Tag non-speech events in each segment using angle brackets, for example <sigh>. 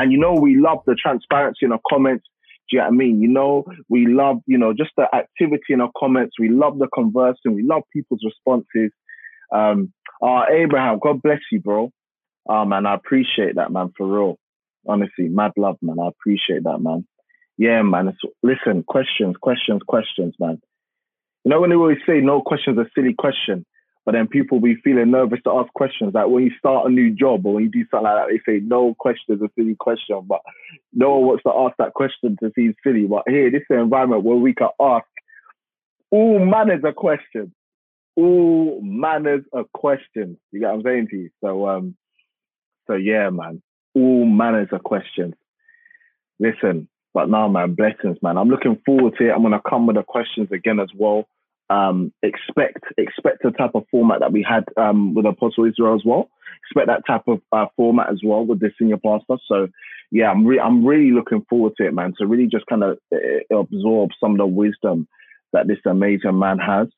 And you know, we love the transparency in our comments. Do you know what I mean? You know, we love, you know, just the activity in our comments. We love the conversing. We love people's responses. Um, uh, Abraham, God bless you, bro. Oh, man, I appreciate that, man, for real. Honestly, mad love, man. I appreciate that, man. Yeah, man. It's, listen, questions, questions, questions, man. You know, when they always say no question's a silly question, but then people be feeling nervous to ask questions. Like when you start a new job or when you do something like that, they say no question is a silly question, but no one wants to ask that question to seem silly. But here, this is an environment where we can ask all manners of questions. All manners of questions. You get what I'm saying to you? So um so yeah, man. All manners of questions. Listen, but now, man, blessings, man. I'm looking forward to it. I'm gonna come with the questions again as well. Um, expect expect the type of format that we had um, with Apostle Israel as well. Expect that type of uh, format as well with the senior pastor. So, yeah, I'm re- I'm really looking forward to it, man. To really just kind of uh, absorb some of the wisdom that this amazing man has.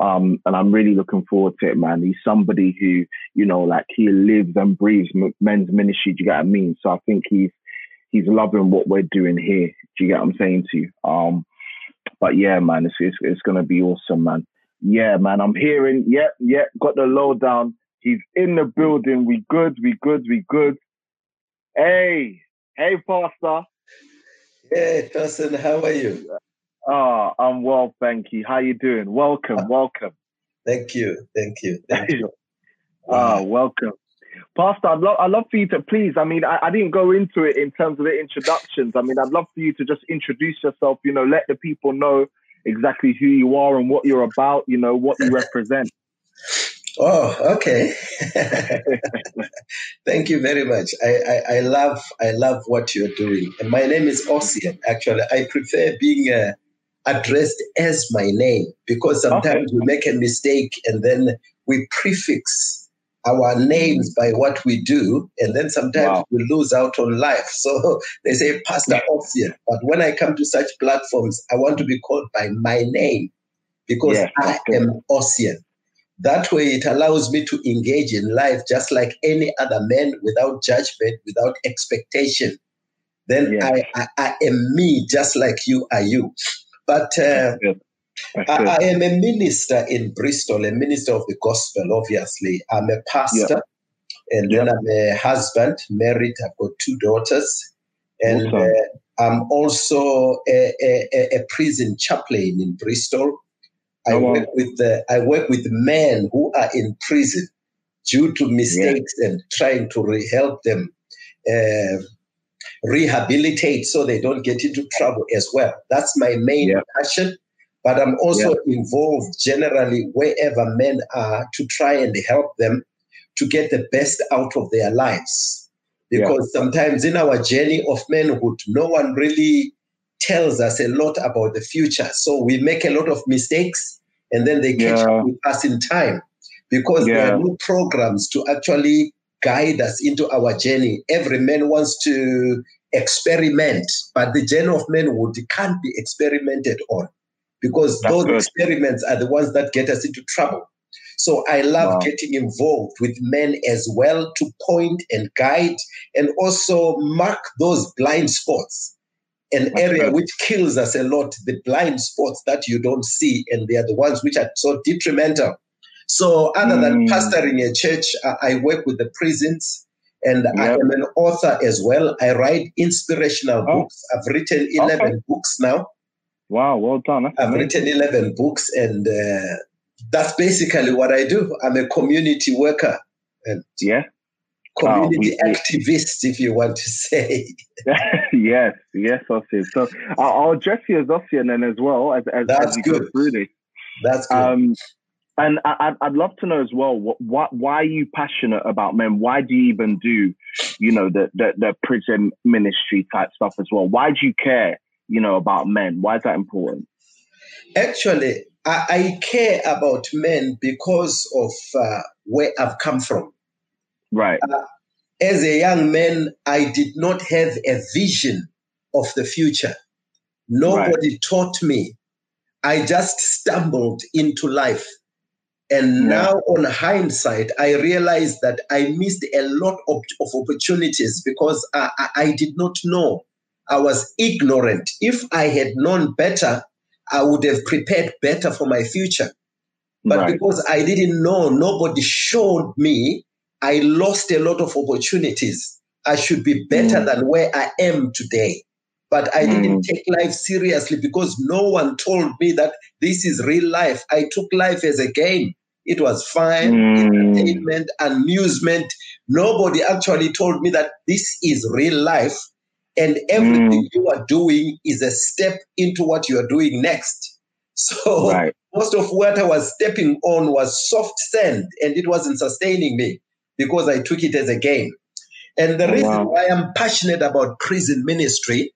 Um, and I'm really looking forward to it, man. He's somebody who, you know, like he lives and breathes men's ministry. Do you get what I mean? So I think he's he's loving what we're doing here. Do you get what I'm saying to you? Um, but yeah, man, it's, it's, it's going to be awesome, man. Yeah, man, I'm hearing, yeah, yeah, got the lowdown. He's in the building. We good, we good, we good. Hey, hey, Pastor. Hey, Justin, how are you? Oh, I'm well, thank you. How you doing? Welcome, ah, welcome. Thank you, thank you, thank you. Ah, welcome. Pastor, I'd love, I'd love for you to please. I mean, I, I, didn't go into it in terms of the introductions. I mean, I'd love for you to just introduce yourself. You know, let the people know exactly who you are and what you're about. You know, what you <laughs> represent. Oh, okay. <laughs> Thank you very much. I, I, I, love I love what you're doing. And my name is Ossian. Actually, I prefer being uh, addressed as my name because sometimes okay. we make a mistake and then we prefix our names by what we do, and then sometimes wow. we lose out on life. So <laughs> they say Pastor Ossian. But when I come to such platforms, I want to be called by my name because yeah, I am Ossian. That way, it allows me to engage in life just like any other man without judgment, without expectation. Then yeah. I, I, I, am me just like you are you. But uh, I, I, am a minister in Bristol, a minister of the gospel, obviously. I'm a pastor, and then I'm a husband, married. I've got two daughters. And awesome. uh, I'm also a, a, a, prison chaplain in Bristol. I oh, work with the, I work with men who are in prison due to mistakes yeah. and trying to re- help them uh, rehabilitate so they don't get into trouble as well. That's my main passion. But I'm also yeah. involved generally wherever men are to try and help them to get the best out of their lives. Because yeah. sometimes in our journey of manhood, no one really tells us a lot about the future. So we make a lot of mistakes and then they catch yeah. up with us in time because there are no programs to actually guide us into our journey. Every man wants to experiment, but the journey of manhood can't be experimented on because That's those good. experiments are the ones that get us into trouble. So I love wow. getting involved with men as well to point and guide and also mark those blind spots. An That's area good. which kills us a lot, the blind spots that you don't see, and they are the ones which are so detrimental. So, other mm. than pastoring a church, I work with the prisons and yep. I am an author as well. I write inspirational oh. books. I've written 11 okay. books now. Wow, well done. That's I've amazing. written 11 books, and uh, that's basically what I do. I'm a community worker. And yeah. Community oh, we, activist, if you want to say. <laughs> yes, yes, Ossian. So I'll address you as Ossian then as well as, as, that's as good. go through this. That's good. Um, and I, would love to know as well what, what, why are you passionate about men? Why do you even do, you know, the, the the prison ministry type stuff as well? Why do you care you know, about men? Why is that important? Actually, I, I care about men because of uh, where I've come from. Right. Uh, as a young man, I did not have a vision of the future. Nobody right. taught me. I just stumbled into life. And now, on hindsight, I realized that I missed a lot of, of opportunities because I, I, I did not know. I was ignorant. If I had known better, I would have prepared better for my future. But right. because I didn't know, nobody showed me, I lost a lot of opportunities. I should be better mm. than where I am today. But I mm. didn't take life seriously because no one told me that this is real life. I took life as a game. It was fun, mm. entertainment, amusement. Nobody actually told me that this is real life and everything mm. you are doing is a step into what you are doing next. <laughs> So right. most of what I was stepping on was soft sand and it wasn't sustaining me because I took it as a game. And the oh, reason wow. why I'm passionate about prison ministry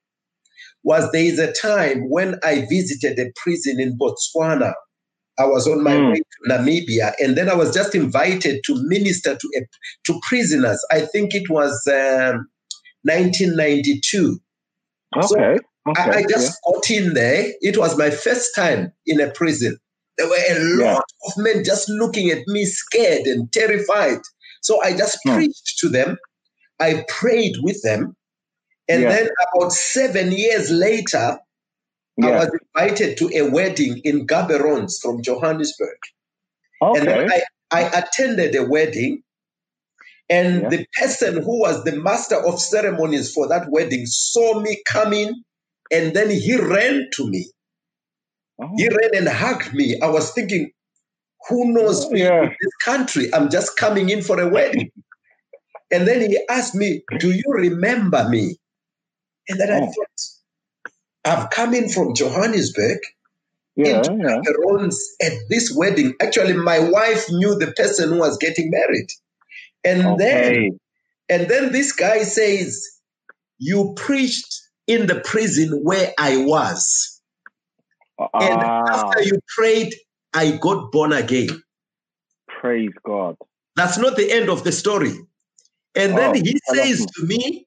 was there is a time when I visited a prison in Botswana I was on my mm. way to Namibia, and then I was just invited to minister to a, to prisoners. I think it was um, 1992. Okay. So okay. I, I, just yeah. got in there. It was my first time in a prison. There were a lot yeah. of men just looking at me, scared and terrified. So I just mm. preached to them. I prayed with them. And yeah. then about seven years later. I was invited to a wedding in Gaborone from Johannesburg. Okay. And I, I attended a wedding, and yeah. the person who was the master of ceremonies for that wedding saw me coming, and then he ran to me. Oh. He ran and hugged me. I was thinking, who knows oh, me yeah. in this country? I'm just coming in for a wedding. <laughs> and then he asked me, Do you remember me? And then oh. I thought, I've come in from Johannesburg yeah, into yeah. at this wedding. Actually, my wife knew the person who was getting married. And okay. then and then this guy says, You preached in the prison where I was. Uh, and after you prayed, I got born again. Praise God. That's not the end of the story. And oh, then he says to me,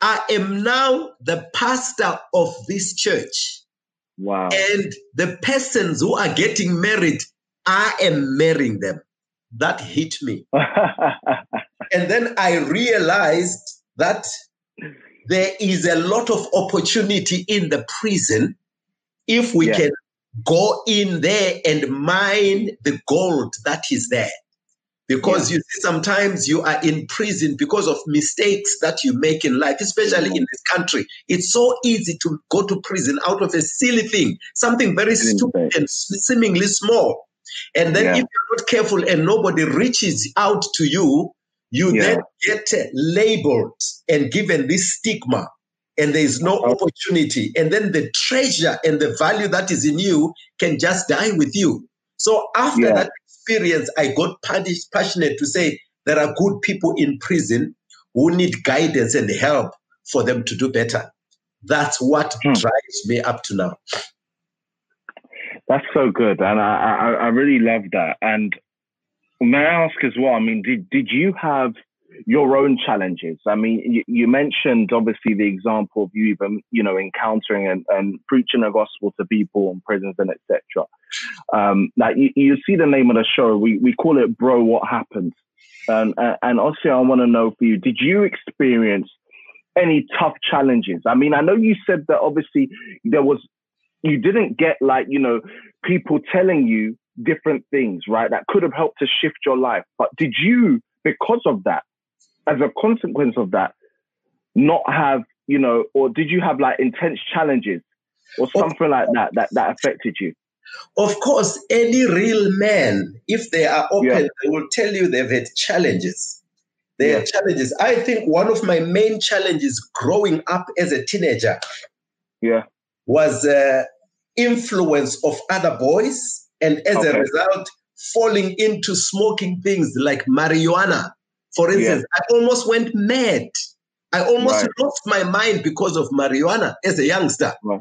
I am now the pastor of this church. Wow. And the persons who are getting married, I am marrying them. That hit me. <laughs> and then I realized that there is a lot of opportunity in the prison if we yeah. can go in there and mine the gold that is there because yeah. you see sometimes you are in prison because of mistakes that you make in life especially mm. in this country it's so easy to go to prison out of a silly thing something very stupid and seemingly small and then yeah. if you're careful and nobody reaches out to you you yeah. then get labeled and given this stigma and there is no uh-huh. opportunity and then the treasure and the value that is in you can just die with you so after that experience, I got passionate to say there are good people in prison who need guidance and help for them to do better. That's what hmm. drives me up to now. That's so good, and I, I, I really love that. And may I ask as well? I mean, did did you have your own challenges. I mean, you, you, mentioned obviously the example of you even, you know, encountering and, and preaching the gospel to people in prisons and etc. Um, like you, you, see the name of the show, we, we call it Bro, What Happened? And, and also I want to know for you, did you experience any tough challenges? I mean, I know you said that obviously there was, you didn't get like, you know, people telling you different things, right? That could have helped to shift your life. But did you, because of that, as a consequence of that, not have, you know, or did you have like intense challenges or something like that that, that affected you? Of course, any real man, if they are open, yeah. they will tell you they've had challenges. They yeah. challenges. I think one of my main challenges growing up as a teenager yeah. Was uh, influence of other boys. And as okay. a result, falling into smoking things like marijuana for instance, yeah. I almost went mad. I almost right. lost my mind because of marijuana as a youngster. Right.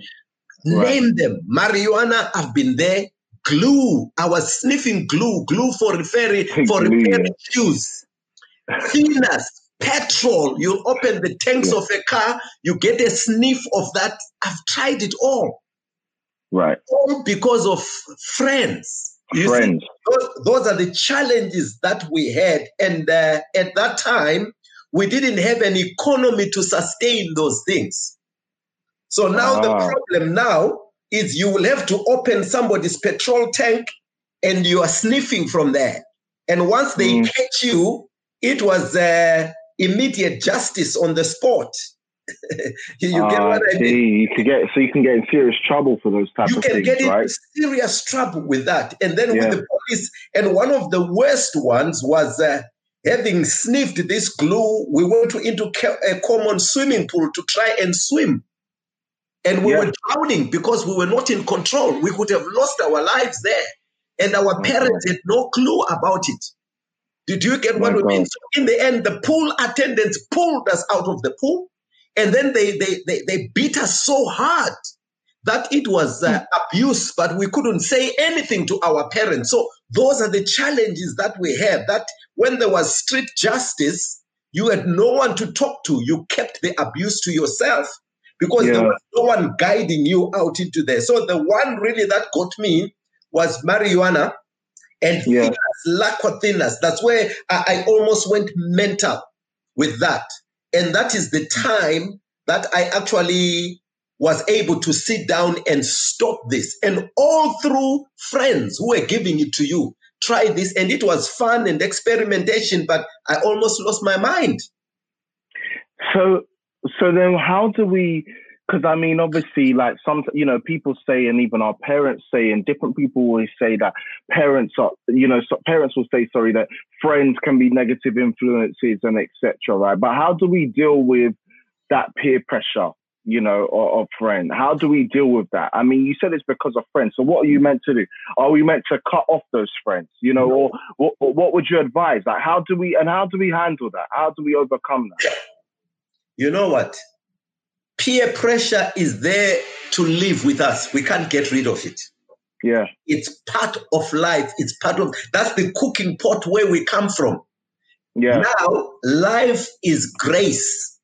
Name right. them. Marijuana, I've been there. Glue. I was sniffing glue, glue for repairing for repairing shoes. Thinners, petrol. You open the tanks yeah. of a car, you get a sniff of that. I've tried it all. Right. All because of friends friends. See, those, those, are the challenges that we had. And uh, at that time, we didn't have an economy to sustain those things. So now ah. the problem now is you will have to open somebody's petrol tank and you are sniffing from there. And once they mm. catch you, it was uh, immediate justice on the spot. you, <laughs> you get what I ah, mean? You can get so you can get in serious trouble for those types of things. You can get right? in serious trouble with that. And then yeah. with the police, and one of the worst ones was uh, having sniffed this glue. We went into a common swimming pool to try and swim. And we yeah. were drowning because we were not in control. We could have lost our lives there. And our oh, parents had no clue about it. Did you get what I mean? So in the end, the pool attendants pulled us out of the pool. And then they, they, they, they beat us so hard that it was uh, hmm. abuse, but we couldn't say anything to our parents. So those are the challenges that we had. That when there was street justice, you had no one to talk to. You kept the abuse to yourself because yeah. there was no one guiding you out into there. So the one really that got me was marijuana and yeah. Thinners, That's where I, I almost went mental with that. And that is the time that I actually was able to sit down and stop this. And all through friends who were giving it to you, try this. And it was fun and experimentation, but I almost lost my mind. So, so then how do we because I mean, obviously, like some, you know, people say, and even our parents say, and different people always say that parents are, you know, so parents will say, sorry, that friends can be negative influences and etc. Right? But how do we deal with that peer pressure, you know, of, of friend? How do we deal with that? I mean, you said it's because of friends. So what are you meant to do? Are we meant to cut off those friends, you know, or what, what would you advise? Like, how do we and how do we handle that? How do we overcome that? You know what? Peer pressure is there to live with us. We can't get rid of it. Yeah. It's part of life. It's part of that's the cooking pot where we come from. Yeah. Now, life is grace.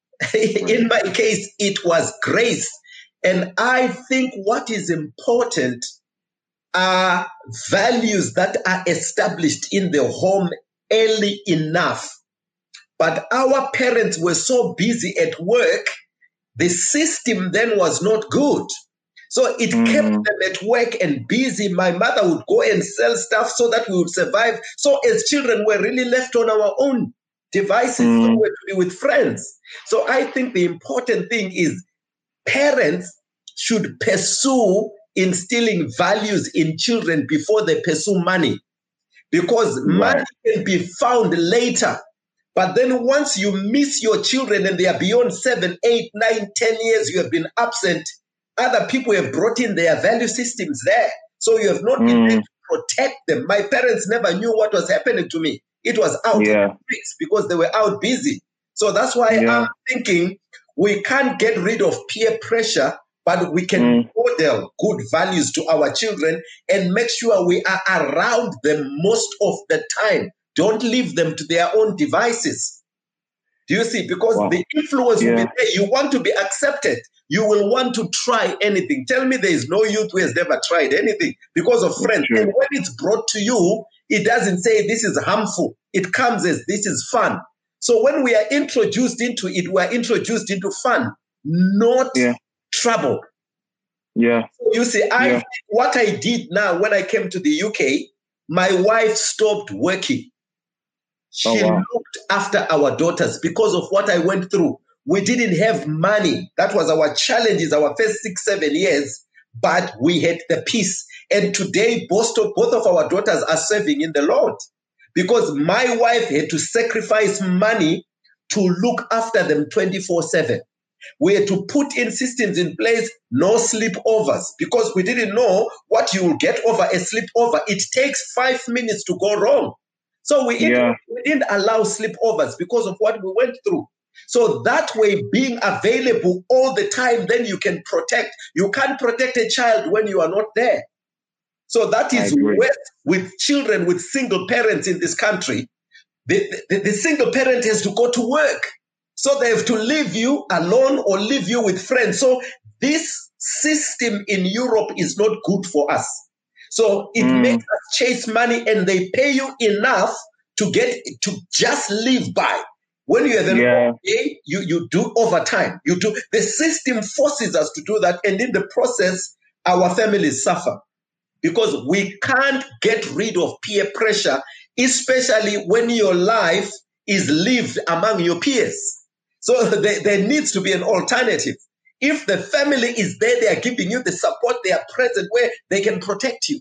<laughs> In my case, it was grace. And I think what is important are values that are established in the home early enough. But our parents were so busy at work the system then was not good. So it mm. kept them at work and busy. My mother would go and sell stuff so that we would survive. So as children, we're really left on our own devices mm. somewhere to be with friends. So I think the important thing is parents should pursue instilling values in children before they pursue money. Because money can be found later. But then once you miss your children and they are beyond seven, eight, nine, ten years, you have been absent, other people have brought in their value systems there. So you have not mm. been able to protect them. My parents never knew what was happening to me. It was out yeah. because they were out busy. So that's why yeah. I'm thinking we can't get rid of peer pressure, but we can mm. model good values to our children and make sure we are around them most of the time don't leave them to their own devices. Do you see? Because wow. the influence yeah. will be there. You want to be accepted. You will want to try anything. Tell me there is no youth who has never tried anything because of friends. And when it's brought to you, it doesn't say this is harmful. It comes as this is fun. So when we are introduced into it, we are introduced into fun, not yeah. trouble. Yeah. So you see, I yeah. what I did now when I came to the UK, my wife stopped working. Oh, she oh, wow. looked after our daughters because of what I went through. We didn't have money. That was our challenges, our first six, seven years, but we had the peace. And today, both of, both of our daughters are serving in the Lord because my wife had to sacrifice money to look after them 24 7. We had to put in systems in place, no sleepovers, because we didn't know what you will get over a sleepover. It takes five minutes to go wrong. So we, yeah. we didn't allow sleepovers because of what we went through. So that way, being available all the time, then you can protect. You can't protect a child when you are not there. So that is with, with children with single parents in this country. The, the, the single parent has to go to work. So they have to leave you alone or leave you with friends. So this system in Europe is not good for us. So it mm. makes us chase money and they pay you enough to get to just live by. When you have an yeah. OA, you, you do overtime. You do the system forces us to do that, and in the process, our families suffer because we can't get rid of peer pressure, especially when your life is lived among your peers. So <laughs> there, there needs to be an alternative. If the family is there, they are giving you the support, they are present where they can protect you.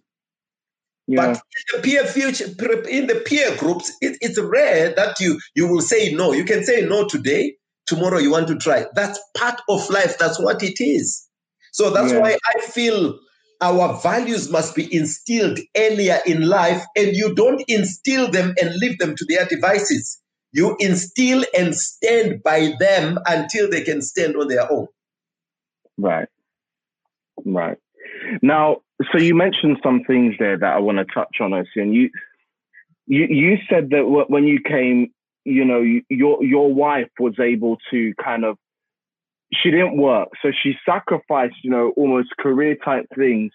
Yeah. But in the peer future, in the peer groups, it, it's rare that you you will say no. You can say no today, tomorrow you want to try. That's part of life. That's what it is. So that's yeah. why I feel our values must be instilled earlier in life, and you don't instill them and leave them to their devices. You instill and stand by them until they can stand on their own. Right. Right. Now, so you mentioned some things there that I want to touch on, and you, you, you said that when you came, you know, your your wife was able to kind of, she didn't work, so she sacrificed, you know, almost career type things,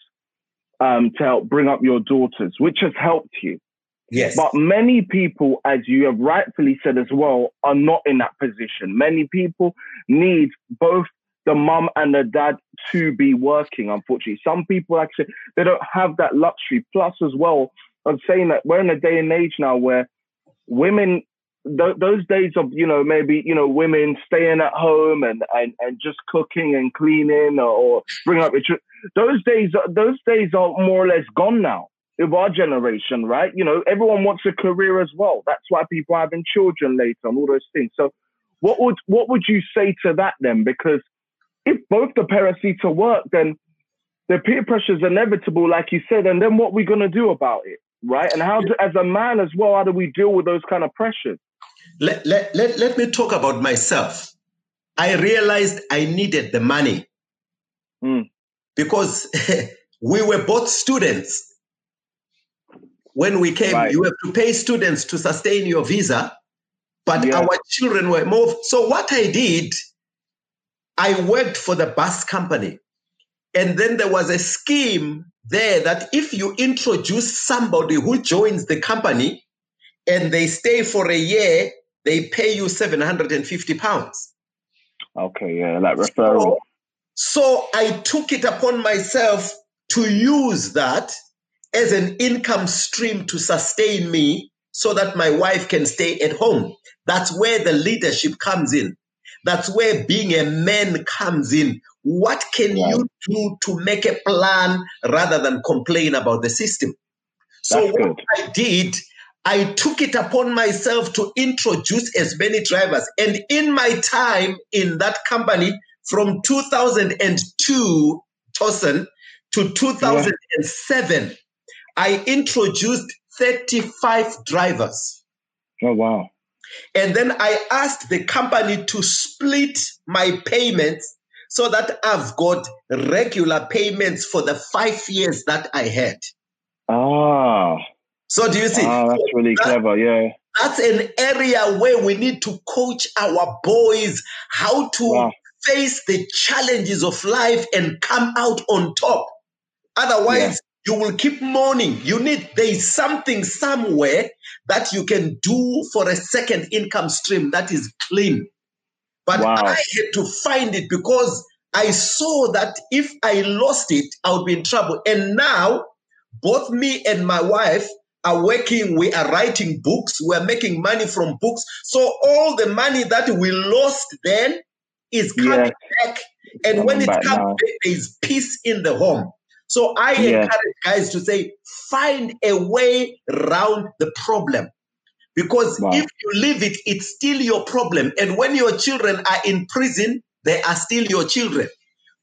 um, to help bring up your daughters, which has helped you. Yes. But many people, as you have rightfully said as well, are not in that position. Many people need both the mum and the dad to be working, unfortunately. Some people actually, they don't have that luxury. Plus, as well, I'm saying that we're in a day and age now where women, th- those days of, you know, maybe, you know, women staying at home and, and, and just cooking and cleaning or, or bring up, those days, those days are more or less gone now of our generation, right? You know, everyone wants a career as well. That's why people are having children later and all those things. So what would what would you say to that then? Because if both the parents need to work, then the peer pressure is inevitable, like you said. And then what are we going to do about it, right? And how, do, as a man as well, how do we deal with those kind of pressures? Let, let, let, let me talk about myself. I realized I needed the money mm. because <laughs> we were both students. When we came, right. you have to pay students to sustain your visa, but yeah. our children were moved. So, what I did, I worked for the bus company. And then there was a scheme there that if you introduce somebody who joins the company and they stay for a year, they pay you 750 pounds. Okay, yeah, like referral. So, so I took it upon myself to use that as an income stream to sustain me so that my wife can stay at home. That's where the leadership comes in. That's where being a man comes in. What can you do to make a plan rather than complain about the system? So, That's what good. I did, I took it upon myself to introduce as many drivers. And in my time in that company from 2002, Tosin, to 2007, yeah. I introduced 35 drivers. Oh, wow. And then I asked the company to split my payments so that I've got regular payments for the five years that I had. Ah. So do you see? Ah, that's really that, clever, yeah. That's an area where we need to coach our boys how to wow. face the challenges of life and come out on top. Otherwise, you will keep mourning. You need, there is something somewhere that you can do for a second income stream that is clean. But wow. I had to find it because I saw that if I lost it, I would be in trouble. And now, both me and my wife are working, we are writing books, we are making money from books. So all the money that we lost then is coming back. And when it comes back, there is peace in the home. So I yeah. encourage guys to say, find a way around the problem. Because wow. if you leave it, it's still your problem. And when your children are in prison, they are still your children.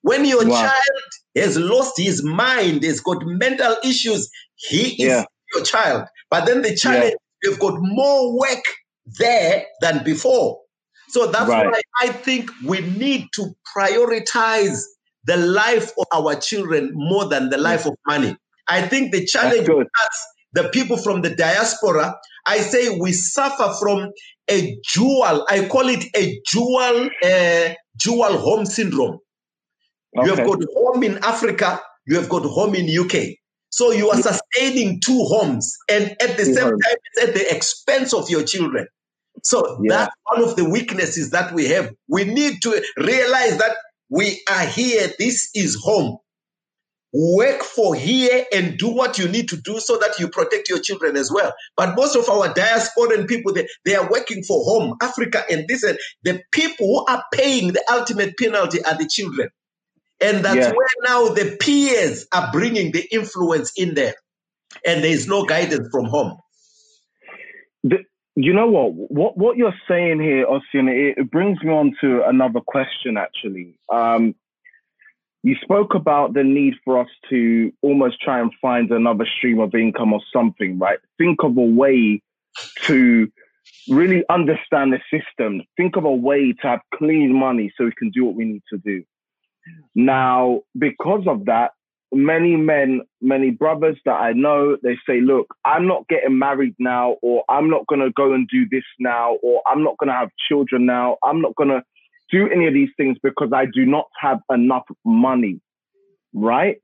When your wow. child has lost his mind, has got mental issues, he is yeah. your child. But then the challenge, yeah. you've got more work there than before. So that's right. why I think we need to prioritize the life of our children more than the life of money. I think the challenge us, the people from the diaspora, I say we suffer from a dual, I call it a dual, uh, dual home syndrome. Okay. You have got home in Africa, you have got home in UK. So you are sustaining two homes, and at the same time, it's at the expense of your children. So Yeah. that's one of the weaknesses that we have. We need to realize that we are here. This is home. Work for here and do what you need to do so that you protect your children as well. But most of our diasporan people, they, they are working for home, Africa, and this. And the people who are paying the ultimate penalty are the children. And that's Yeah. where now the peers are bringing the influence in there. And there is no guidance from home. The, you know what? What what you're saying here, Ossian, it, it brings me on to another question. Actually, um, you spoke about the need for us to almost try and find another stream of income or something, right? Think of a way to really understand the system. Think of a way to have clean money so we can do what we need to do. Now, because of that, many men, many brothers that I know, they say, look, I'm not getting married now, or I'm not going to go and do this now, or I'm not going to have children now. I'm not going to do any of these things because I do not have enough money. Right?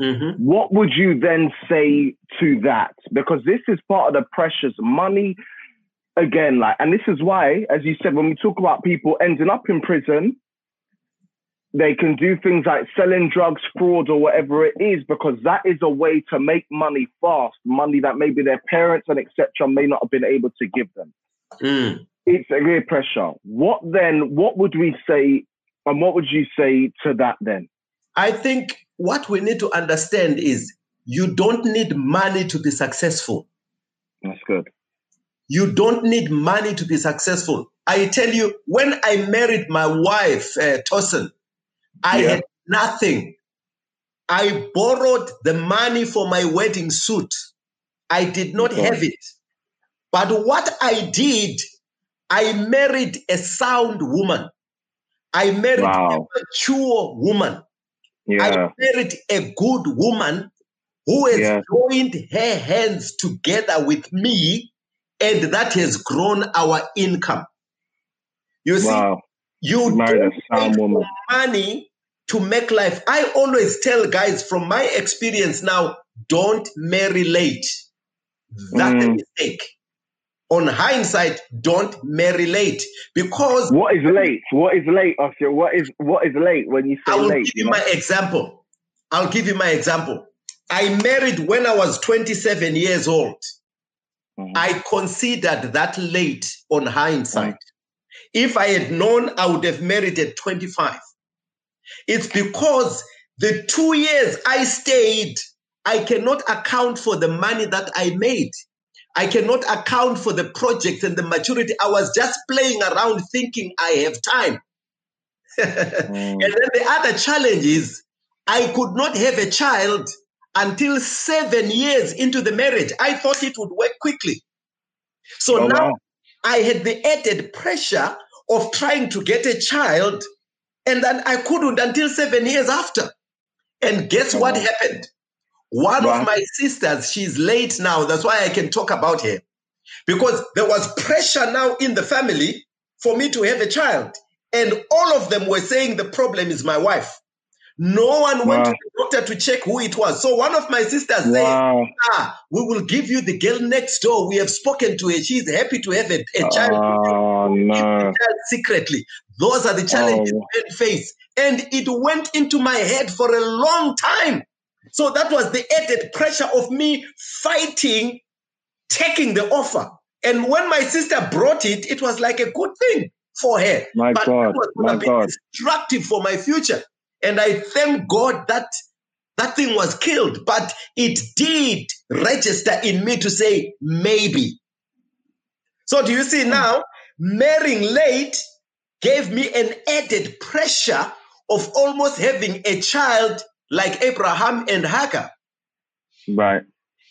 Mm-hmm. What would you then say to that? Because this is part of the pressures. Money, again, like, and this is why, as you said, when we talk about people ending up in prison, they can do things like selling drugs, fraud, or whatever it is, because that is a way to make money fast, money that maybe their parents and etc. may not have been able to give them. Mm. It's a great pressure. What then? What would we say, and what would you say to that then? I think what we need to understand is you don't need money to be successful. That's good. You don't need money to be successful. I tell you, when I married my wife, uh, Tosin, I Yeah. had nothing. I borrowed the money for my wedding suit. I did not have it. But what I did, I married a sound woman. I married Wow. a mature woman. Yeah. I married a good woman who has Yeah. joined her hands together with me, and that has grown our income. You see, you Married a sound woman. money to make life. I always tell guys from my experience now, don't marry late. That's a Mm. mistake. On hindsight, don't marry late because What is late? What is late, Oscar? What is what is late when you say I will late? give You know? my example. I'll give you my example. I married when I was 27 years old. Mhm. I considered that late on hindsight. If I had known, I would have married at 25. It's because the two years I stayed, I cannot account for the money that I made. I cannot account for the projects and the maturity. I was just playing around thinking I have time. Mm. <laughs> And then the other challenge is I could not have a child until seven years into the marriage. I thought it would work quickly. So Oh, now wow. I had the added pressure of trying to get a child, and then I couldn't until seven years after. And guess what happened? One What of my sisters, she's late now. That's why I can talk about her. Because there was pressure now in the family for me to have a child. And all of them were saying the problem is my wife. No one went to the doctor to check who it was. So one of my sisters said, ah, we will give you the girl next door. We have spoken to her. She's happy to have a, a child. Oh no. secretly. Those are the challenges Oh. men face. And it went into my head for a long time. So that was the added pressure of me fighting, taking the offer. And when my sister brought it, it was like a good thing for her. My but God. it was My going to be God. destructive for my future. And I thank God that that thing was killed, but it did register in me to say maybe. So do you see Hmm. now, marrying late gave me an added pressure of almost having a child like Abraham and Hagar. Right.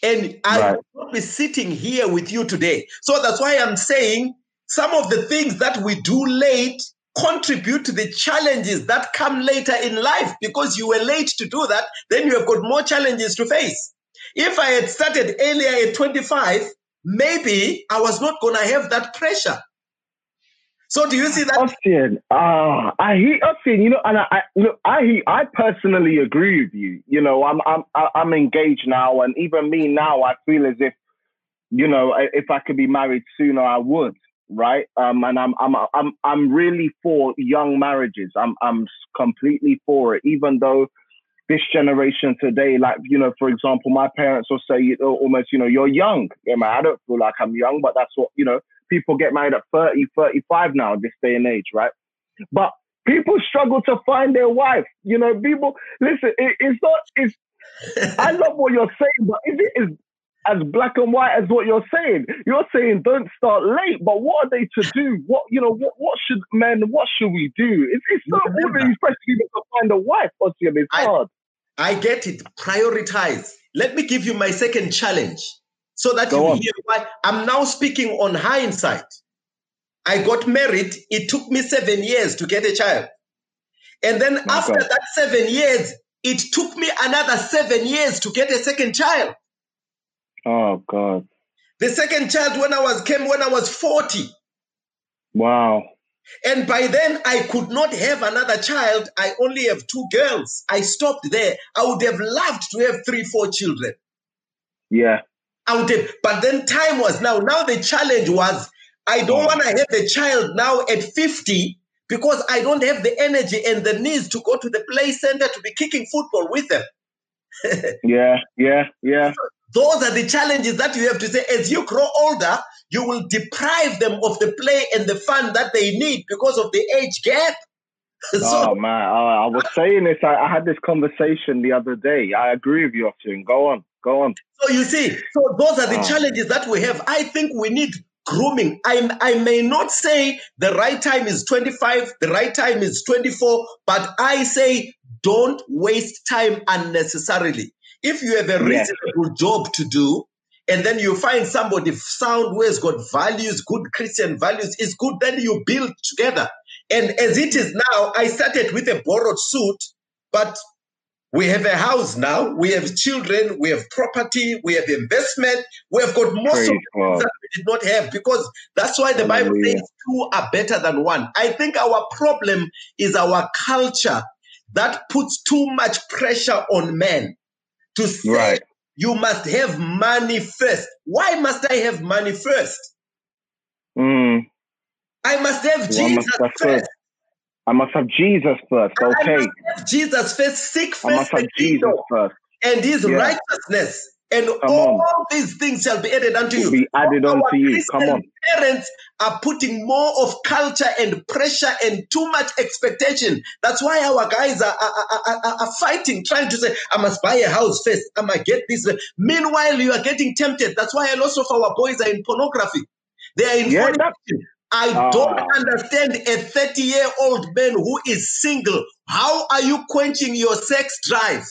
And I Right. would not be sitting here with you today. So that's why I'm saying some of the things that we do late contribute to the challenges that come later in life because you were late to do that, then you have got more challenges to face. If I had started earlier at 25, maybe I was not going to have that pressure. So do you see that? Austin, ah, I hear Austin. You know, and I, I look, I I personally agree with you. You know, I'm I'm I'm engaged now, and even me now, I feel as if, you know, if I could be married sooner, I would. Right. Um, and I'm I'm I'm I'm really for young marriages. I'm I'm completely for it, even though this generation today, like, you know, for example, my parents will say almost, you know, you're young. Yeah, man, I don't feel like I'm young, but that's what, you know, people get married at 30, 35 now, this day and age, right? But people struggle to find their wife. You know, people, listen, it, it's not, it's, I <laughs> love what you're saying, but is it is as black and white as what you're saying? You're saying don't start late, but what are they to do? What, you know, what, what should men, what should we do? It's, it's not really, especially to find a wife, Ossian, it's hard. I get it. Prioritize. Let me give you my second challenge so that Go you on. hear why I'm now speaking on hindsight. I got married. It took me seven years to get a child. And then My after God. that seven years, it took me another seven years to get a second child. Oh God. The second child when I was came when I was 40. Wow. And by then I could not have another child. I only have two girls. I stopped there. I would have loved to have three, four children. Yeah out But then time was now. Now the challenge was I don't hmm. want to have the child now at 50 because I don't have the energy and the needs to go to the play center to be kicking football with them. <laughs> yeah, yeah, yeah. Those are the challenges that you have to say. As you grow older, you will deprive them of the play and the fun that they need because of the age gap. <laughs> so, oh man, I, I was saying this. I, I, had this conversation the other day. I agree with you, Austin. Go on. Go on. So you see, so those are the oh. challenges that we have. I think we need grooming. I, I may not say the right time is 25, the right time is 24, but I say don't waste time unnecessarily. If you have a reasonable yes. job to do, and then you find somebody sound who has got values, good Christian values, is good, then you build together. And as it is now, I started with a borrowed suit, but we have a house now. We have children. We have property. We have investment. We have got most Praise of things that we did not have because that's why the Hallelujah. Bible says two are better than one. I think our problem is our culture that puts too much pressure on men to say right. you must have money first. Why must I have money first? Mm. I must have Jesus first. first. I must have Jesus first. Okay. Jesus first. Seek first. I must have Jesus first. And his yeah. righteousness. And Come all on. these things shall be added unto you. Be added unto you. Come on. Parents are putting more of culture and pressure and too much expectation. That's why our guys are, are, are, are, fighting, trying to say, I must buy a house first. I must get this. Meanwhile, you are getting tempted. That's why a lot of our boys are in pornography. They are in yeah, I uh, don't understand a 30 year old man who is single. How are you quenching your sex drive?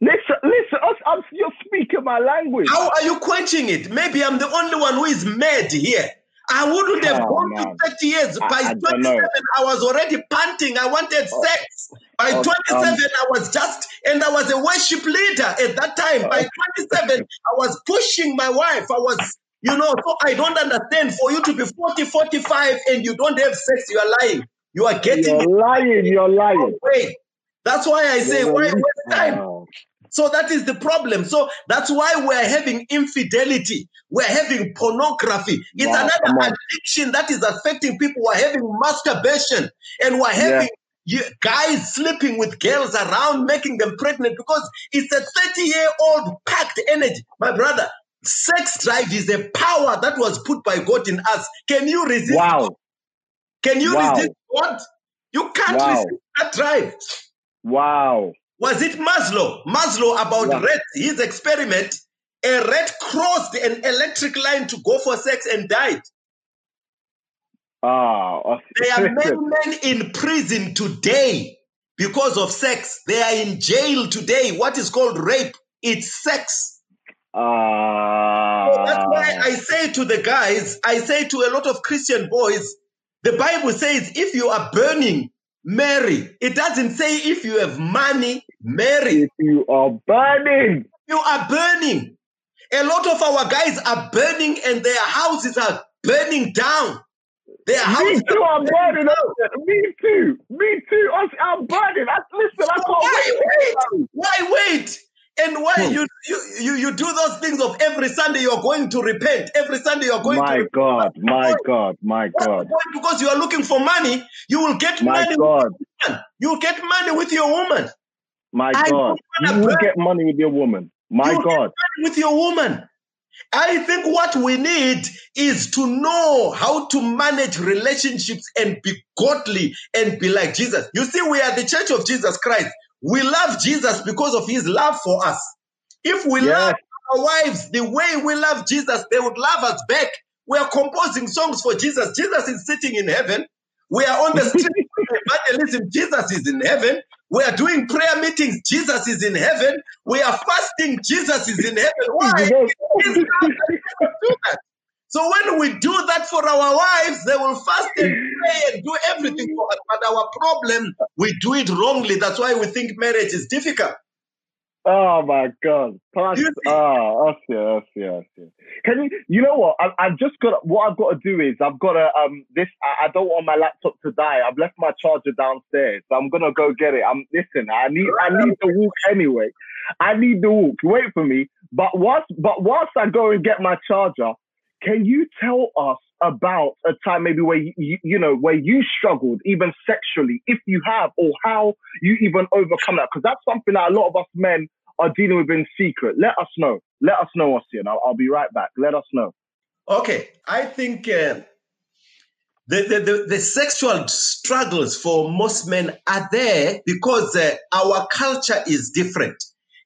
Listen, listen, I'm, you're speaking my language. How are you quenching it? Maybe I'm the only one who is mad here. I wouldn't have oh, gone man. to 30 years. By I, I 27, I was already panting. I wanted oh. sex. By oh, 27, um, I was just, and I was a worship leader at that time. By <laughs> 27, I was pushing my wife. I was you know, so I don't understand. For you to be 40, 45 and you don't have sex, you are lying. You are getting You're lying, you're lying. Away. That's why I say, why waste time? So that is the problem. So that's why we're having infidelity. We're having pornography. It's wow, another addiction that is affecting people. We're having masturbation and we're having yeah. guys sleeping with girls around, making them pregnant because it's a 30 year old packed energy. My brother, Sex drive is a power that was put by God in us. Can you resist? Wow. God? Can you wow. resist God? You can't wow. resist that drive. Wow. Was it Maslow? Maslow about wow. red, his experiment. A rat crossed an electric line to go for sex and died. Oh, there are <laughs> many men in prison today because of sex. They are in jail today. What is called rape? It's sex. Uh, so that's why I say to the guys, I say to a lot of Christian boys, the Bible says if you are burning, marry. It doesn't say if you have money, marry. If you are burning, you are burning. A lot of our guys are burning and their houses are burning down. Their Me too, I'm burning up. Me too. Me too. I'm, I'm burning. I, listen, I can't why wait. wait? Why wait? And why Hmm. you, you you you do those things of every Sunday you're going to repent. Every Sunday you're going to. My to God, my God, my God, because you are looking for money. You will get my money. God, woman. You'll get money with your woman. my I God. You will get money with your woman. My You will God. with your woman. I think what we need is to know how to manage relationships and be godly and be like Jesus. You see, we are the church of Jesus Christ. We love Jesus because of his love for us. If we Yes. love our wives the way we love Jesus, they would love us back. We are composing songs for Jesus. Jesus is sitting in heaven. We are on the <laughs> street evangelism. Jesus is in heaven. We are doing prayer meetings. Jesus is in heaven. We are fasting. Jesus is in heaven. <laughs> Why? You know- It's not that we don't do that. So when we do that for our wives, they will fast and <laughs> pray and do everything for us. But our problem, we do it wrongly. That's why we think marriage is difficult. Oh my God, Pastor. See- Oh, us, yeah, us, yeah, us, yeah. Can you? You know what? I, I've just got. What I've got to do is I've got to. Um, this. I, I don't want my laptop to die. I've left my charger downstairs, so I'm gonna go get it. I'm. Listen, I need. I need the walk anyway. I need the walk. Wait for me. But whilst, but whilst I go and get my charger, can you tell us about a time maybe where you, you, know where you struggled even sexually, if you have, or how you even overcome that? Because that's something that a lot of us men are dealing with in secret. Let us know. Let us know, Ossian. I'll, I'll be right back. Let us know. Okay, I think uh, the, the, the, the sexual struggles for most men are there because uh, our culture is different.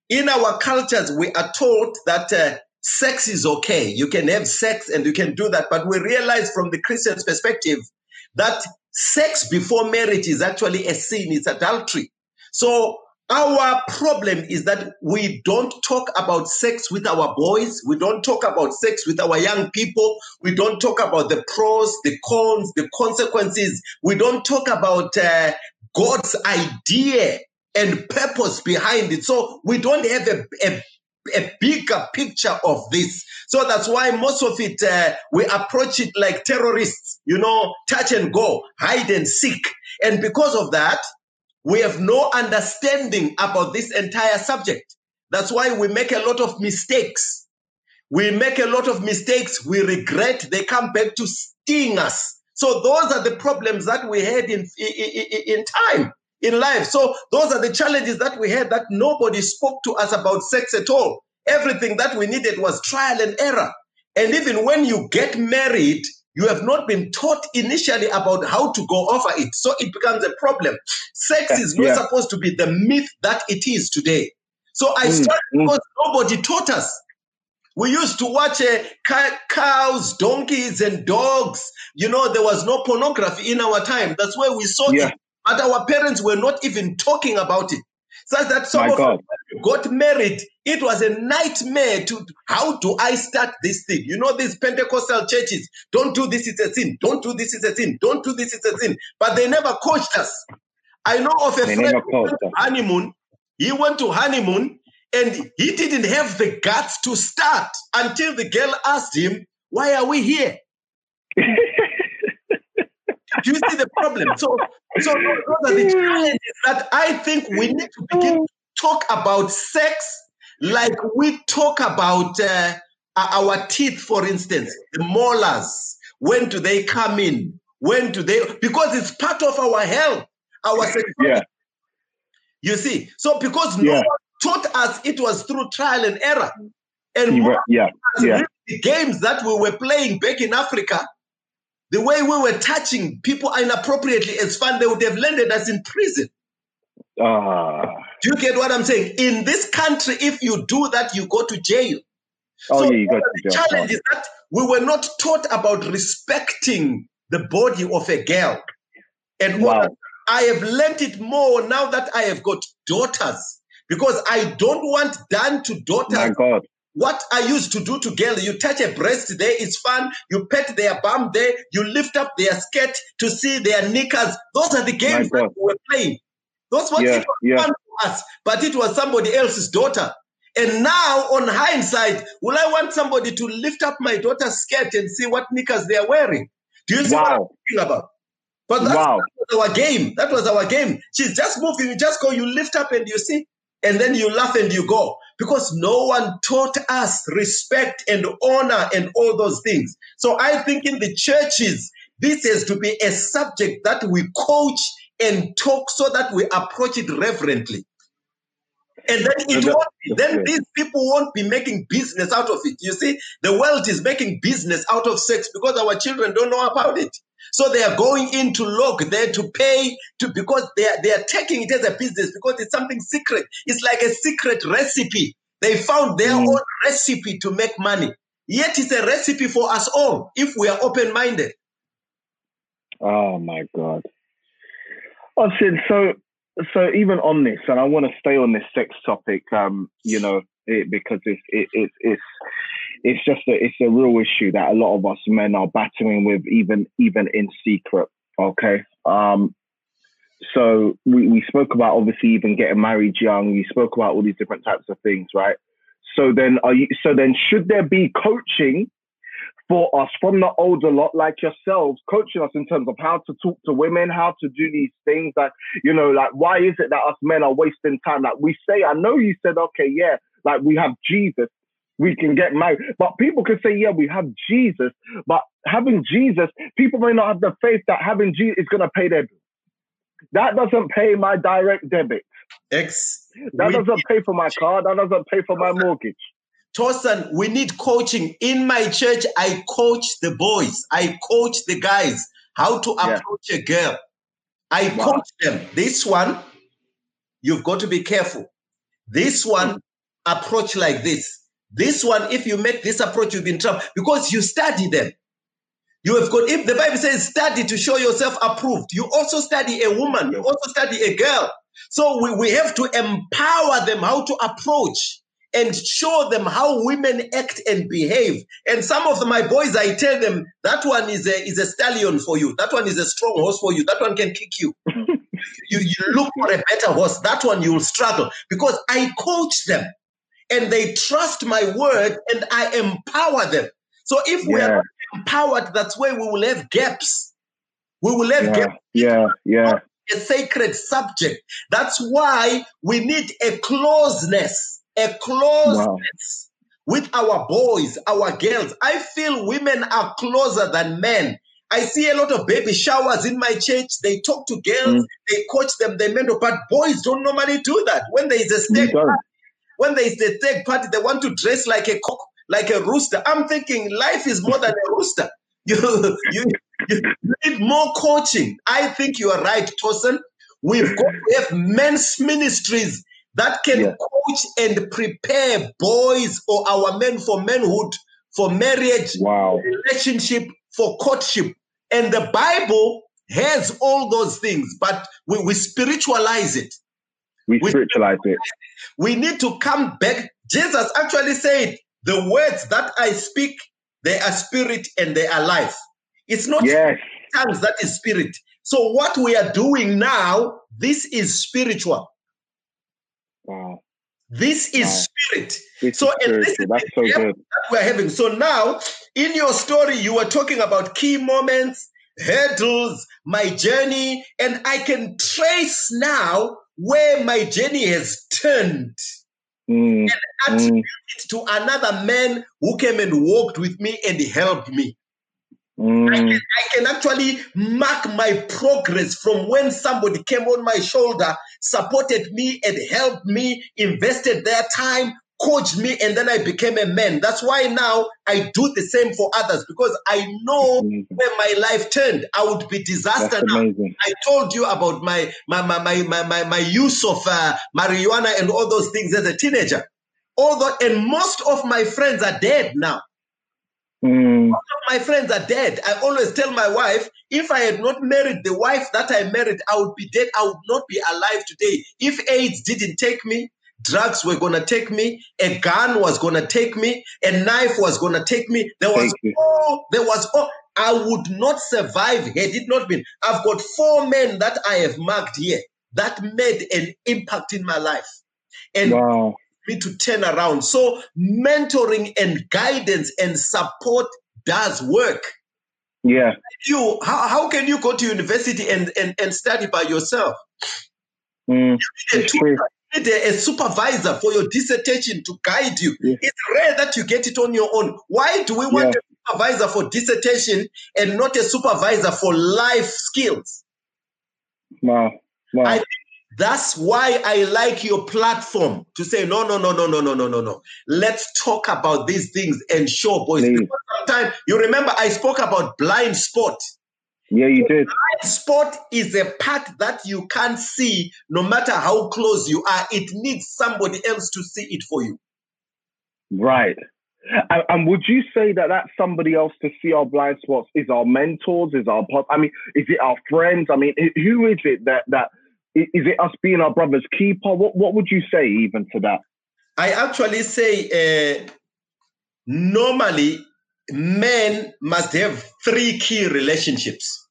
In our cultures, we are taught that uh, sex is okay. You can have sex and you can do that. But we realize from the Christian's perspective that sex before marriage is actually a sin, it's adultery. So our problem is that we don't talk about sex with our boys. We don't talk about sex with our young people. We don't talk about the pros, the cons, the consequences. We don't talk about uh, God's idea and purpose behind it. So we don't have a, a, a bigger picture of this. So that's why most of it, uh, we approach it like terrorists, you know, touch and go, hide and seek. And because of that, we have no understanding about this entire subject. That's why we make a lot of mistakes. We make a lot of mistakes. We regret. They come back to sting us. So those are the problems that we had in, in, in time, in life. So those are the challenges that we had that nobody spoke to us about sex at all. Everything that we needed was trial and error. And even when you get married, you have not been taught initially about how to go over it. So it becomes a problem. Sex is not Yeah. supposed to be the myth that it is today. So I Mm, started mm. because nobody taught us. We used to watch uh, cows, donkeys, and dogs. You know, there was no pornography in our time. That's where we saw Yeah. it. But our parents were not even talking about it. Such that some My of God. us got married, it was a nightmare to how do I start this thing? You know, these Pentecostal churches, don't do this, it's a sin. Don't do this, it's a sin. Don't do this, it's a sin. But they never coached us. I know of a They friend who went to honeymoon. He went to honeymoon and he didn't have the guts to start until the girl asked him, Why are we here? Do you see the problem? So, so those are the challenges that I think we need to begin to talk about sex like we talk about uh, our teeth, for instance, the molars. When do they come in? When do they? Because it's part of our health, our sexuality. yeah. You see, so because no Yeah. one taught us, it was through trial and error. And were- Yeah. Yeah. the games that we were playing back in Africa, the way we were touching people inappropriately as fun, they would have landed us in prison. Ah. Do you get what I'm saying? In this country, if you do that, you go to jail. Oh So yeah. You got the jail. challenge is that we were not taught about respecting the body of a girl. And Wow. I have learned it more now that I have got daughters because I don't want done to My daughters God. What I used to do to girls. You touch a breast there, it's fun. You pet their bum there, you lift up their skirt to see their knickers. Those are the games that we were playing. Those was, Yeah, it was yeah. fun to us, but it was somebody else's daughter. And now, on hindsight, will I want somebody to lift up my daughter's skirt and see what knickers they are wearing? Do you see wow. what I'm talking about? But that's, wow. that was our game. That was our game. She's just moving. You just go, you lift up and you see, and then you laugh and you go. Because no one taught us respect and honor and all those things. So I think in the churches, this has to be a subject that we coach and talk so that we approach it reverently. And then it won't be, then these people won't be making business out of it. You see, the world is making business out of sex because our children don't know about it. So they are going into log there to pay to because they are they are taking it as a business because it's something secret. It's like a secret recipe. They found their mm. own recipe to make money. Yet it's a recipe for us all if we are open-minded. Oh my God. Oh, so so even on this, and I want to stay on this sex topic, um, you know, it, because it's it, it, it's it's just a it's a real issue that a lot of us men are battling with, even even in secret. Okay, um, so we we spoke about obviously even getting married young. You spoke about all these different types of things, right? So then, are you? So then, should there be coaching for us from the older lot like yourselves, coaching us in terms of how to talk to women, how to do these things. Like, you know, like why is it that us men are wasting time? Like we say, I know you said, okay, yeah, like we have Jesus, we can get married. But people can say, yeah, we have Jesus, but having Jesus, people may not have the faith that having Jesus is gonna pay their bill. That doesn't pay my direct debit. X. That doesn't pay for my car. That doesn't pay for my mortgage. Tosin, we need coaching. In my church, I coach the boys, I coach the guys how to approach yeah. a girl. I wow. coach them. This one, you've got to be careful. This one, mm. approach like this. This one, if you make this approach, you'll be in trouble because you study them. You have got, if the Bible says study to show yourself approved, you also study a woman, you also study a girl. So we, we have to empower them how to approach and show them how women act and behave. And some of my boys, I tell them that one is a is a stallion for you. That one is a strong horse for you. That one can kick you. <laughs> you, you look for a better horse. That one you will struggle because I coach them and they trust my word and I empower them. So if we are empowered, that's where we will have gaps. We will have yeah, gaps. Yeah, yeah. A sacred subject. That's why we need a closeness a closeness wow. with our boys, our girls. I feel women are closer than men. I see a lot of baby showers in my church. They talk to girls, mm. they coach them, they mentor, but boys don't normally do that. When there is a party, when there is the third party, they want to dress like a cock, like a rooster. I'm thinking life is more than a rooster. <laughs> You, you, you need more coaching. I think you are right, Tosin. We've got to have men's ministries that can yeah. coach and prepare boys or our men for manhood, for marriage, wow. relationship, for courtship. And the Bible has all those things, but we, we spiritualize it. We, we spiritualize it. We need to come back. Jesus actually said, The words that I speak, they are spirit and they are life. It's not yes. tongues that is spirit. So, what we are doing now, this is spiritual. Wow. This is wow. spirit. So, is this is That's so good. That we're having. So now, in your story, you were talking about key moments, hurdles, my journey, and I can trace now where my journey has turned. Mm, and attribute mm. it to another man who came and walked with me and helped me. Mm. I, can, I can actually mark my progress from when somebody came on my shoulder, supported me, and helped me, invested their time, coached me, and then I became a man. That's why now I do the same for others because I know where my life turned. I would be disaster now. I told you about my my my my my, my, my use of uh, marijuana and all those things as a teenager. Although, and most of my friends are dead now. Mm. my friends are dead. I always tell my wife, if I had not married the wife that I married, I would be dead. I would not be alive today. If AIDS didn't take me, drugs were gonna take me, a gun was gonna take me, a knife was gonna take me. There was all, there was all. I would not survive had it not been. I've got four men that I have marked here that made an impact in my life. And wow me to turn around. So mentoring and guidance and support does work. Yeah. You how, how can you go to university and, and, and study by yourself? Mm, you need, a, you need a, a, supervisor for your dissertation to guide you. Yeah. It's rare that you get it on your own. Why do we want yeah. a supervisor for dissertation and not a supervisor for life skills? Wow. wow. I that's why I like your platform to say, no, no, no, no, no, no, no, no, no. Let's talk about these things and show boys. Sometimes you remember I spoke about blind spot. Yeah, you did. Blind spot is a part that you can't see no matter how close you are. It needs somebody else to see it for you. Right. And, and, would you say that that's somebody else to see our blind spots? Is our mentors? Is our I mean, is it our friends? I mean, who is it that that is it us being our brother's keeper? What what would you say even to that? I actually say uh, normally men must have three key relationships.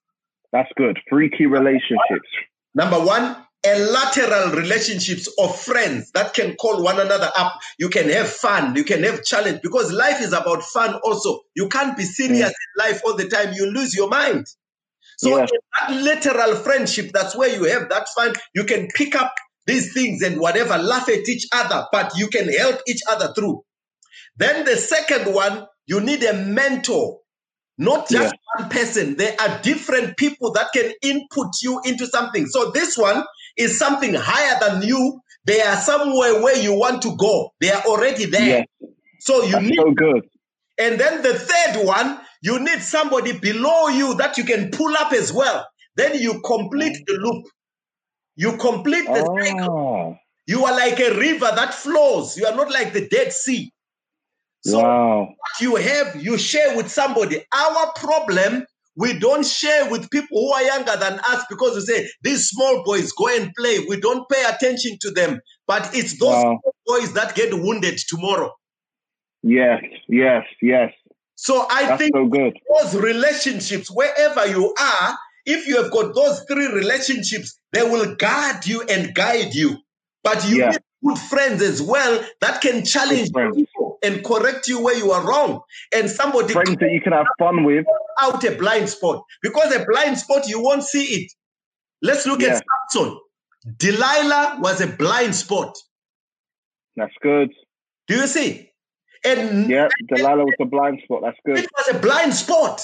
That's good. Three key relationships. Number one, a lateral relationships of friends that can call one another up. You can have fun, you can have challenge because life is about fun also. You can't be serious mm. in life all the time. You lose your mind. So yeah. that lateral friendship, that's where you have that fun. You can pick up these things and whatever, laugh at each other, but you can help each other through. Then the second one, you need a mentor, not just yeah. one person. There are different people that can input you into something. So this one is something higher than you. They are somewhere where you want to go. They are already there. Yeah. So you That's need so good. And then the third one, you need somebody below you that you can pull up as well. Then you complete the loop. You complete the oh. cycle. Ah. You are like a river that flows. You are not like the Dead Sea. So wow. what you have, you share with somebody. Our problem, we don't share with people who are younger than us because we say these small boys go and play. We don't pay attention to them. But it's those wow. boys that get wounded tomorrow. Yes, yes, yes. So I That's think so good. those relationships, wherever you are, if you have got those three relationships, they will guard you and guide you. But you yeah. need good friends as well that can challenge you and correct you where you are wrong. And somebody friends that you can have fun with out a blind spot because a blind spot you won't see it. Let's look yeah. at Samson. Delilah was a blind spot. That's good. Do you see? And yeah, Delilah was a blind spot. That's good. It was a blind spot.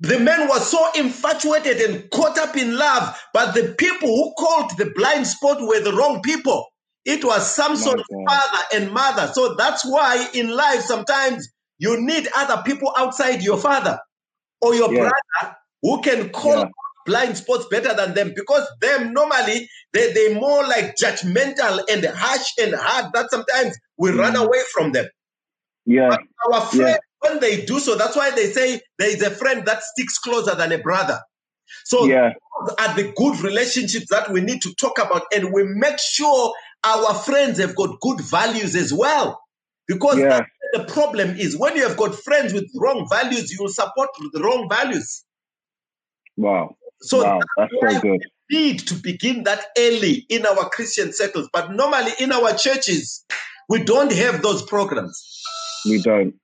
The man was so infatuated and caught up in love, but the people who called the blind spot were the wrong people. It was Samson's father and mother. So that's why in life sometimes you need other people outside your father or your yeah. brother who can call yeah. blind spots better than them because them normally they, they're more like judgmental and harsh and hard that sometimes we mm. run away from them. Yeah. But our friend, yeah. when they do so, that's why they say there is a friend that sticks closer than a brother. So yeah. are the good relationships that we need to talk about, and we make sure our friends have got good values as well. Because yeah. the problem is when you have got friends with wrong values, you will support the wrong values. Wow. So wow. that's, that's so good. We need to begin that early in our Christian circles. But normally in our churches, we don't have those programs. We don't.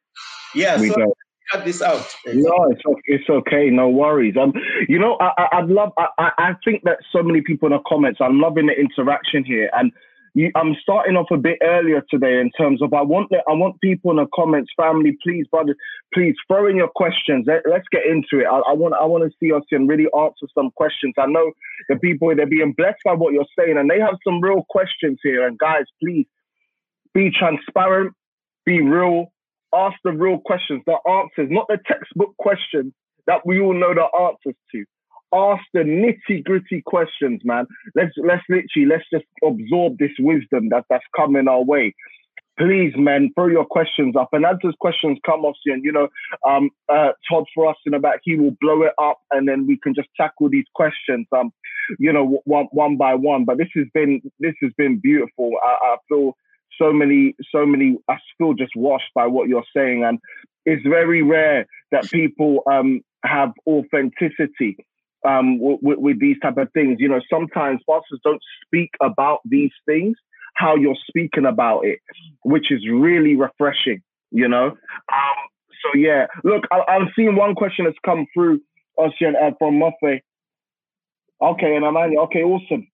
Yeah, we so don't. cut this out. No, it's it's okay. No worries. Um, you know, I I would love. I I think that so many people in the comments. I'm loving the interaction here, and you, I'm starting off a bit earlier today in terms of I want I want people in the comments, family, please, brother, please throw in your questions. Let, us get into it. I, I, want I want to see us and really answer some questions. I know the people they're being blessed by what you're saying, and they have some real questions here. And guys, please be transparent be real, ask the real questions, the answers, not the textbook questions that we all know the answers to. Ask the nitty gritty questions, man. Let's let's literally let's just absorb this wisdom that that's coming our way. Please, man, throw your questions up. And as those questions come, off. Ossian, you know, um, uh, Todd for us in back, he will blow it up, and then we can just tackle these questions, um, you know, one one by one. But this has been this has been beautiful. I, I feel so many, so many. I feel just washed by what you're saying, and it's very rare that people um, have authenticity um, with, with these type of things. You know, sometimes pastors don't speak about these things how you're speaking about it, which is really refreshing. You know, um, So yeah, look, I, I'm seeing one question that's come through, Ocean, uh, from Muffet. Okay, and Amanda. Okay, awesome.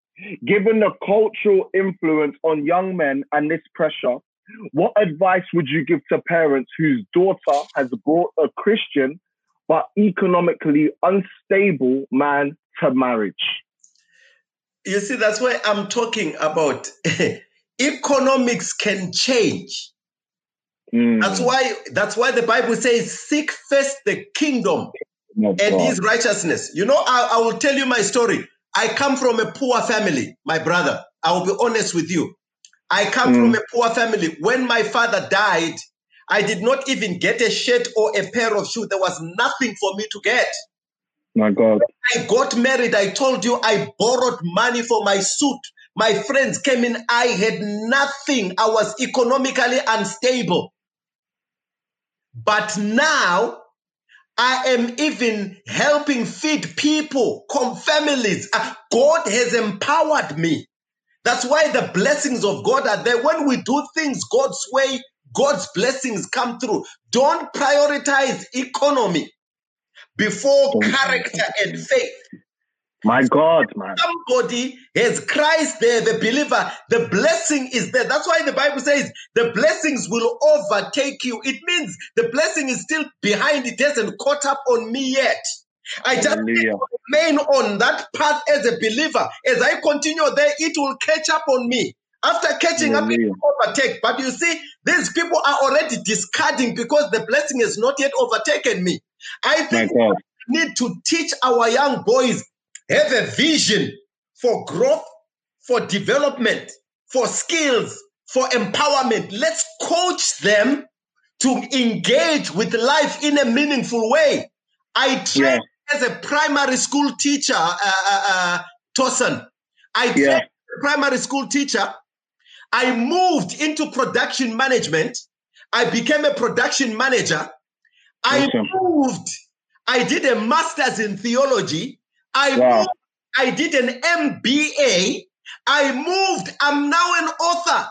Given the cultural influence on young men and this pressure, what advice would you give to parents whose daughter has brought a Christian but economically unstable man to marriage? You see, that's why I'm talking about <laughs> economics can change. Mm. That's why that's why the Bible says, seek first the kingdom and his righteousness. You know, I, I will tell you my story. I come from a poor family, my brother. I will be honest with you. I come mm. from a poor family. When my father died, I did not even get a shirt or a pair of shoes. There was nothing for me to get. My God. I got married. I told you I borrowed money for my suit. My friends came in. I had nothing. I was economically unstable. But now I am even helping feed people, families. Uh, God has empowered me. That's why the blessings of God are there. When we do things God's way, God's blessings come through. Don't prioritize economy before character and faith. My God, man. Somebody has Christ there, the believer. The blessing is there. That's why the Bible says the blessings will overtake you. It means the blessing is still behind. It hasn't caught up on me yet. I just remain on that path as a believer. As I continue there, it will catch up on me. After catching up, it will overtake. But you see, these people are already discarding because the blessing has not yet overtaken me. I think we need to teach our young boys have a vision for growth, for development, for skills, for empowerment. Let's coach them to engage with life in a meaningful way. I trained yeah. as a primary school teacher, uh, uh, uh, Tosin. I trained yeah. primary school teacher. I moved into production management. I became a production manager. I awesome. moved. I did a master's in theology. I wow. moved, I did an MBA. I moved. I'm now an author.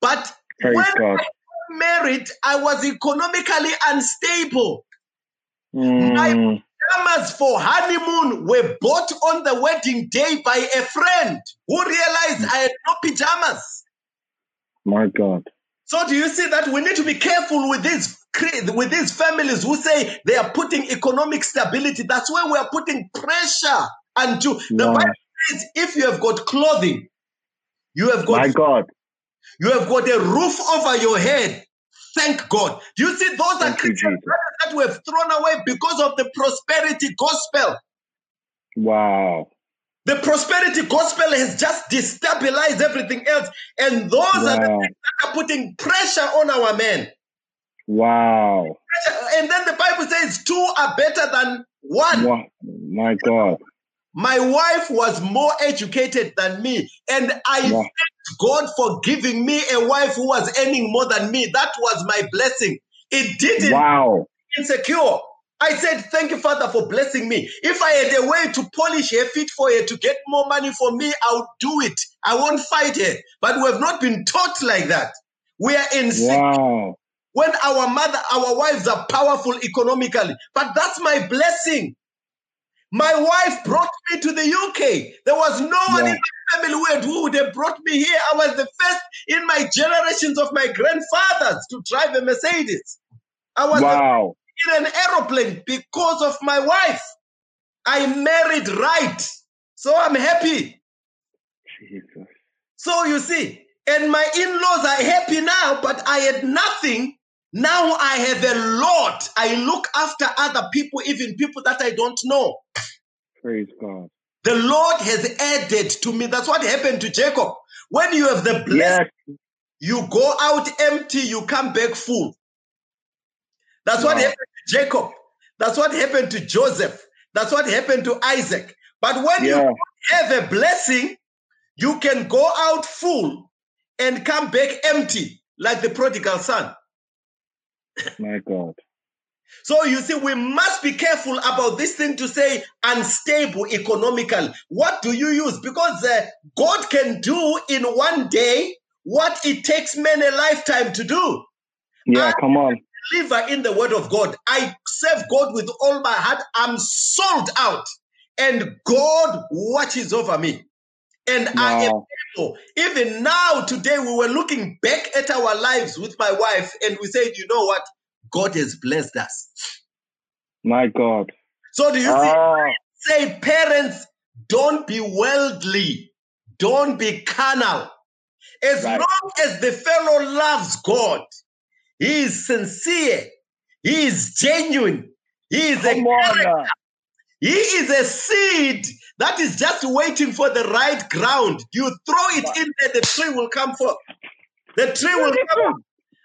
But Praise when God. I married, I was economically unstable. Mm. My pajamas for honeymoon were bought on the wedding day by a friend who realized I had no pajamas. My God. So do you see that we need to be careful with these with these families who say they are putting economic stability? That's where we are putting pressure And to the wow. Bible says if you have got clothing, you have got my God, you have got a roof over your head. Thank God. Do you see those Thank are Christian that we have thrown away because of the prosperity gospel? Wow. The prosperity gospel has just destabilized everything else. And those wow. are the things that are putting pressure on our men. Wow. And then the Bible says two are better than one. Wow. My God. My wife was more educated than me. And I wow. thank God for giving me a wife who was earning more than me. That was my blessing. It didn't wow. insecure. I said, Thank you, Father, for blessing me. If I had a way to polish her feet for her to get more money for me, I would do it. I won't fight her. But we have not been taught like that. We are in wow. when our mother, our wives are powerful economically. But that's my blessing. My wife brought me to the UK. There was no one in my family who, had, who would have brought me here. I was the first in my generations of my grandfathers to drive a Mercedes. I was wow in an aeroplane because of my wife. I married right. So I'm happy. Jesus. So you see, and my in laws are happy now, but I had nothing. Now I have a lot. I look after other people, even people that I don't know. Praise God. The Lord has added to me. That's what happened to Jacob. When you have the blessing, yes. you go out empty, you come back full. That's wow. what happened to Jacob. That's what happened to Joseph. That's what happened to Isaac. But when yeah. you have a blessing, you can go out full and come back empty, like the prodigal son. My God. So you see, we must be careful about this thing to say unstable economical. What do you use? Because uh, God can do in one day what it takes many a lifetime to do. Yeah, and come on believer in the word of God. I serve God with all my heart. I'm sold out. And God watches over me. And I am able. Even now, today, we were looking back at our lives with my wife, and we said, you know what? God has blessed us. My God. So do you see? Ah, Say, parents, don't be worldly, don't be carnal. As Right. long as the fellow loves God, he is sincere, he is genuine, he is a come on. he is a seed that is just waiting for the right ground. You throw it in there, the tree will come forth. The tree will come.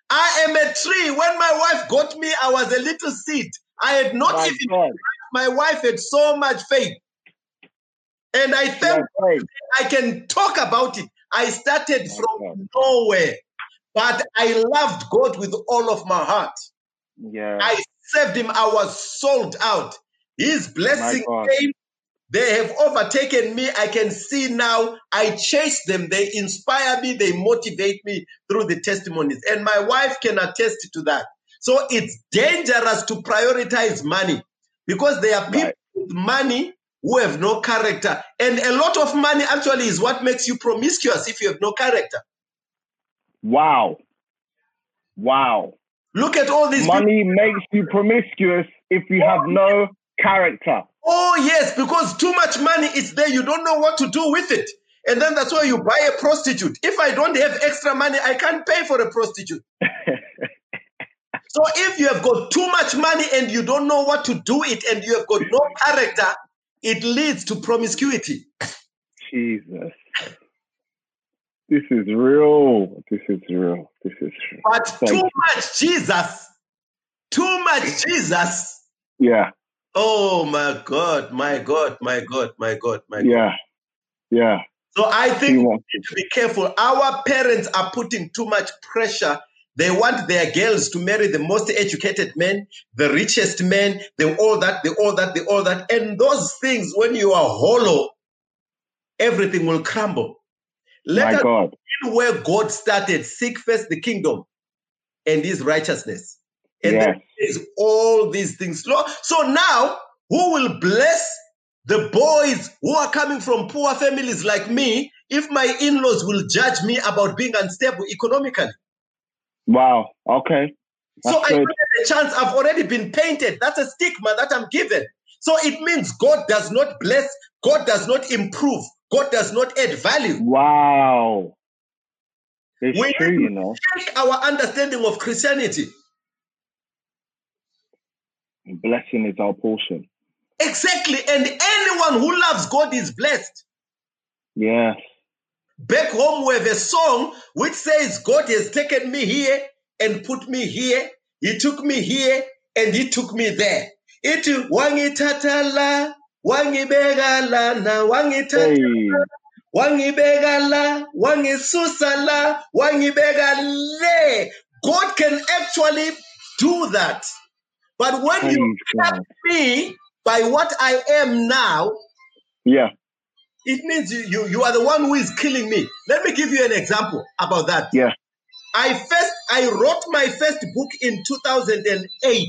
I am a tree. When my wife got me, I was a little seed. I had not My even, God. my wife had so much faith. And I thank. I can talk about it. I started from nowhere, but I loved God with all of my heart. Yeah. I served Him. I was sold out. His blessing came. They have overtaken me. I can see now. I chase them. They inspire me. They motivate me through the testimonies. And my wife can attest to that. So it's dangerous to prioritize money because there are people Right. with money who have no character. And a lot of money actually is what makes you promiscuous if you have no character. Wow. Wow. Look at all these people. Money makes you promiscuous if you have no character. Oh, yes, because too much money is there. You don't know what to do with it. And then that's why you buy a prostitute. If I don't have extra money, I can't pay for a prostitute. <laughs> So if you have got too much money and you don't know what to do it and you have got no character, it leads to promiscuity. Jesus. This is real. This is real. This is real. But Thank too you. much Jesus, too much Jesus. Yeah. Oh my God, my God, my God, my God, my God. Yeah. Yeah. So I think we need to be careful. Our parents are putting too much pressure. They want their girls to marry the most educated men, the richest men, the all that, the all that, the all that. And those things, when you are hollow, everything will crumble. Let my us God. begin where God started. Seek first the kingdom and his righteousness. And Yes. then there's all these things. So now, who will bless the boys who are coming from poor families like me if my in laws will judge me about being unstable economically? Wow. Okay. so That's I good. don't have a chance. I've already been painted. That's a stigma that I'm given. So it means God does not bless, God does not improve, God does not add value. Wow. It's We true, you know. check our understanding of Christianity. Blessing is our portion. Exactly. And anyone who loves God is blessed. Yes. Back home, we have a song which says, God has taken me here and put me here. He took me here and he took me there. It wangitatala, wangibegala, na wangitata, Hey. wangibegala, wangisusala, wangibegale. God can actually do that. But when you God. me by what I am now, Yeah. it means you, you, you are the one who is killing me. Let me give you an example about that. Yeah. I first I wrote my first book in 2008.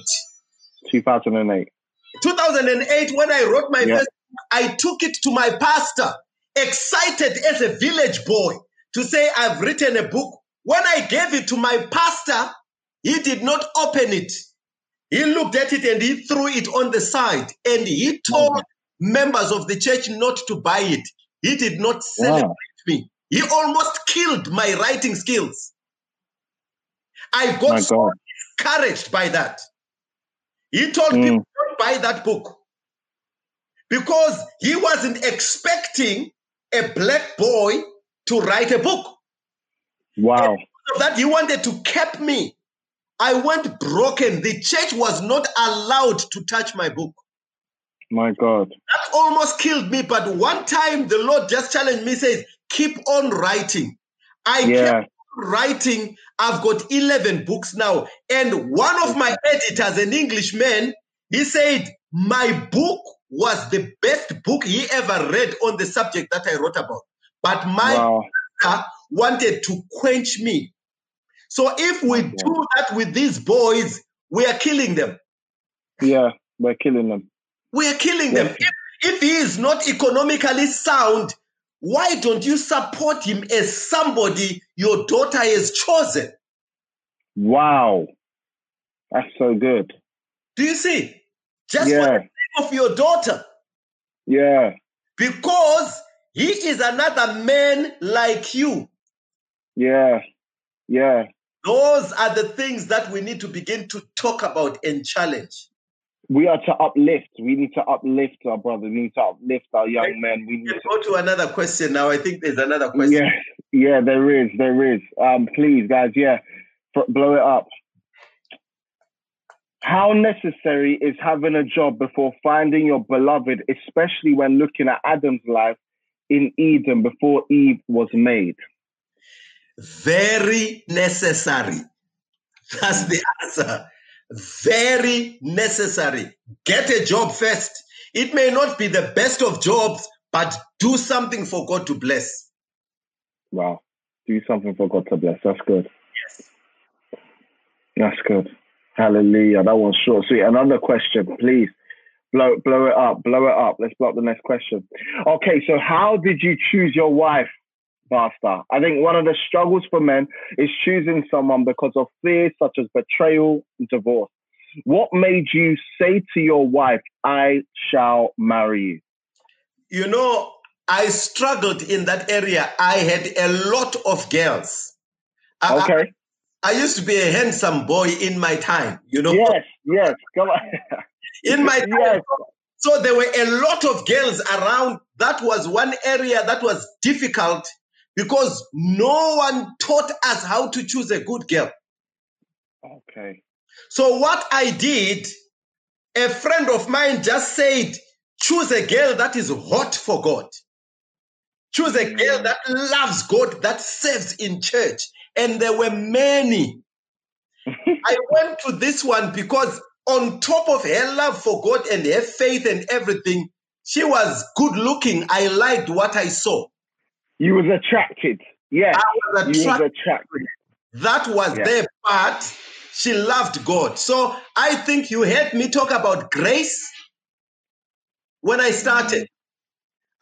2008. 2008, when I wrote my Yeah. first I took it to my pastor, excited as a village boy to say, I've written a book. When I gave it to my pastor, he did not open it. He looked at it and he threw it on the side and he told members of the church not to buy it. He did not celebrate Wow. me. He almost killed my writing skills. I got so discouraged by that. He told Mm. people, don't buy that book. Because he wasn't expecting a black boy to write a book. Wow. Of that, he wanted to cap me. I went broken. The church was not allowed to touch my book. My God. That almost killed me. But one time the Lord just challenged me, says, keep on writing. I Yeah. kept writing. I've got 11 books now. And one of my editors, an Englishman, he said, my book was the best book he ever read on the subject that I wrote about. But my Wow. wanted to quench me. So if we do that with these boys, we are killing them. Yeah, we're killing them. We are killing them. If, if he is not economically sound, why don't you support him as somebody your daughter has chosen? Wow. That's so good. Do you see? Just yeah. for the sake of your daughter. Yeah. Because he is another man like you. Yeah. Yeah. Those are the things that we need to begin to talk about and challenge. We are to uplift. We need to uplift our brother. We need to uplift our young men. We need to go to another question now. I think there's another question. Yeah, yeah, there is, there is. Um, please, guys, yeah, blow it up. How necessary is having a job before finding your beloved, especially when looking at Adam's life in Eden before Eve was made? Very necessary. That's the answer. Very necessary. Get a job first. It may not be the best of jobs, but do something for God to bless. Wow. Do something for God to bless. That's good. Yes. That's good. Hallelujah. That was short. Sweet. Another question, please. Blow, blow it up. Blow it up. Let's blow up the next question. Okay, so how did you choose your wife, Pastor? I think one of the struggles for men is choosing someone because of fears such as betrayal divorce. What made you say to your wife, I shall marry you? You know, I struggled in that area. I had a lot of girls. Okay. I used to be a handsome boy in my time, you know. Yes, yes, come on. <laughs> in my time. Yes. So there were a lot of girls around. That was one area that was difficult because no one taught us how to choose a good girl. Okay. So what I did, a friend of mine just said, choose a girl that is hot for God. Choose a girl mm. that loves God, that serves in church and there were many. <laughs> I went to this one because, on top of her love for God and her faith and everything, she was good looking. I liked what I saw. You was attracted. Yeah. I was attracted. Was attracted. That was yeah. their part. She loved God. So I think you heard me talk about grace when I started.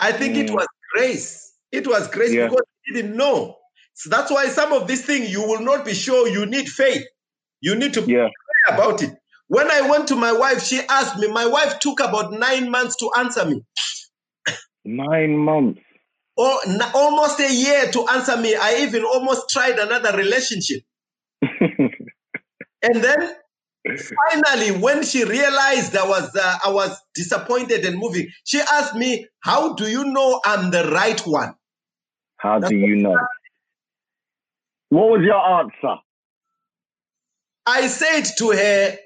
I think mm. it was grace. It was grace yeah. because he didn't know. So that's why some of these things you will not be sure. You need faith. You need to yeah. pray about it. When I went to my wife, she asked me. My wife took about nine months to answer me. Nine months. Or n- almost a year to answer me. I even almost tried another relationship. <laughs> and then finally, when she realized I was uh, I was disappointed and moving, she asked me, "How do you know I'm the right one?" How That's do you know? What was your answer? I said to her,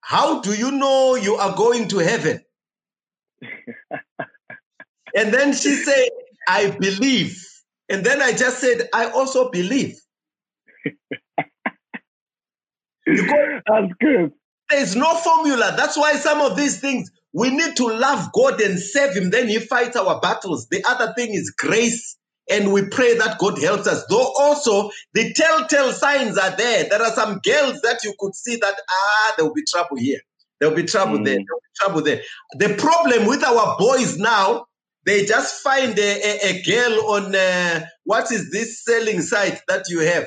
How do you know you are going to heaven? <laughs> and then she said, I believe. And then I just said, I also believe. <laughs> That's good. There's no formula. That's why some of these things we need to love God and serve Him. Then He fights our battles. The other thing is grace and we pray that God helps us. Though also the telltale signs are there. There are some girls that you could see that ah, there will be trouble here. There will be trouble mm. there. There will be trouble there. The problem with our boys now, they just find a, a, a girl on uh, what is this selling site that you have?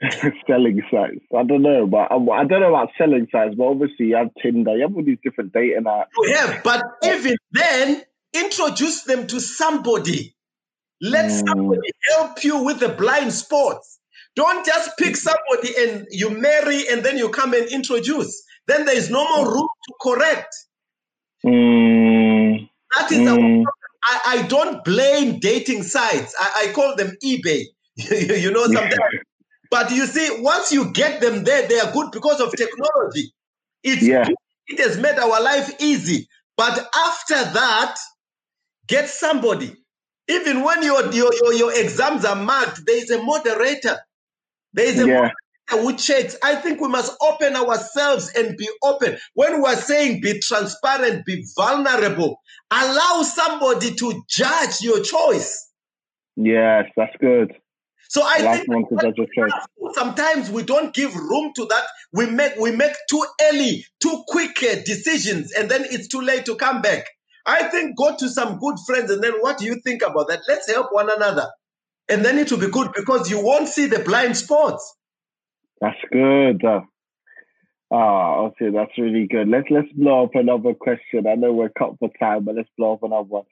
<laughs> selling sites. I don't know, but I, I, don't know about selling sites. But obviously, you have Tinder, you have all these different dating apps. You have, but even then, introduce them to somebody let mm. somebody help you with the blind spots. Don't just pick somebody and you marry and then you come and introduce. Then there is no more room to correct. Mm. That is mm. I, I, don't blame dating sites. I, I call them eBay. <laughs> you know sometimes. but you see, once you get them there, they are good because of technology. It's yeah. it has made our life easy. But after that, get somebody even when your, your, your, your exams are marked, there is a moderator. There is a yeah. moderator who checks. I think we must open ourselves and be open. When we are saying be transparent, be vulnerable, allow somebody to judge your choice. Yes, that's good. So I think sometimes we don't give room to that. We make we make too early, too quick uh, decisions, and then it's too late to come back. I think go to some good friends, and then what do you think about that? Let's help one another, and then it will be good because you won't see the blind spots. That's good. Uh, oh, okay, that's really good. Let's let's blow up another question. I know we're cut for time, but let's blow up another one.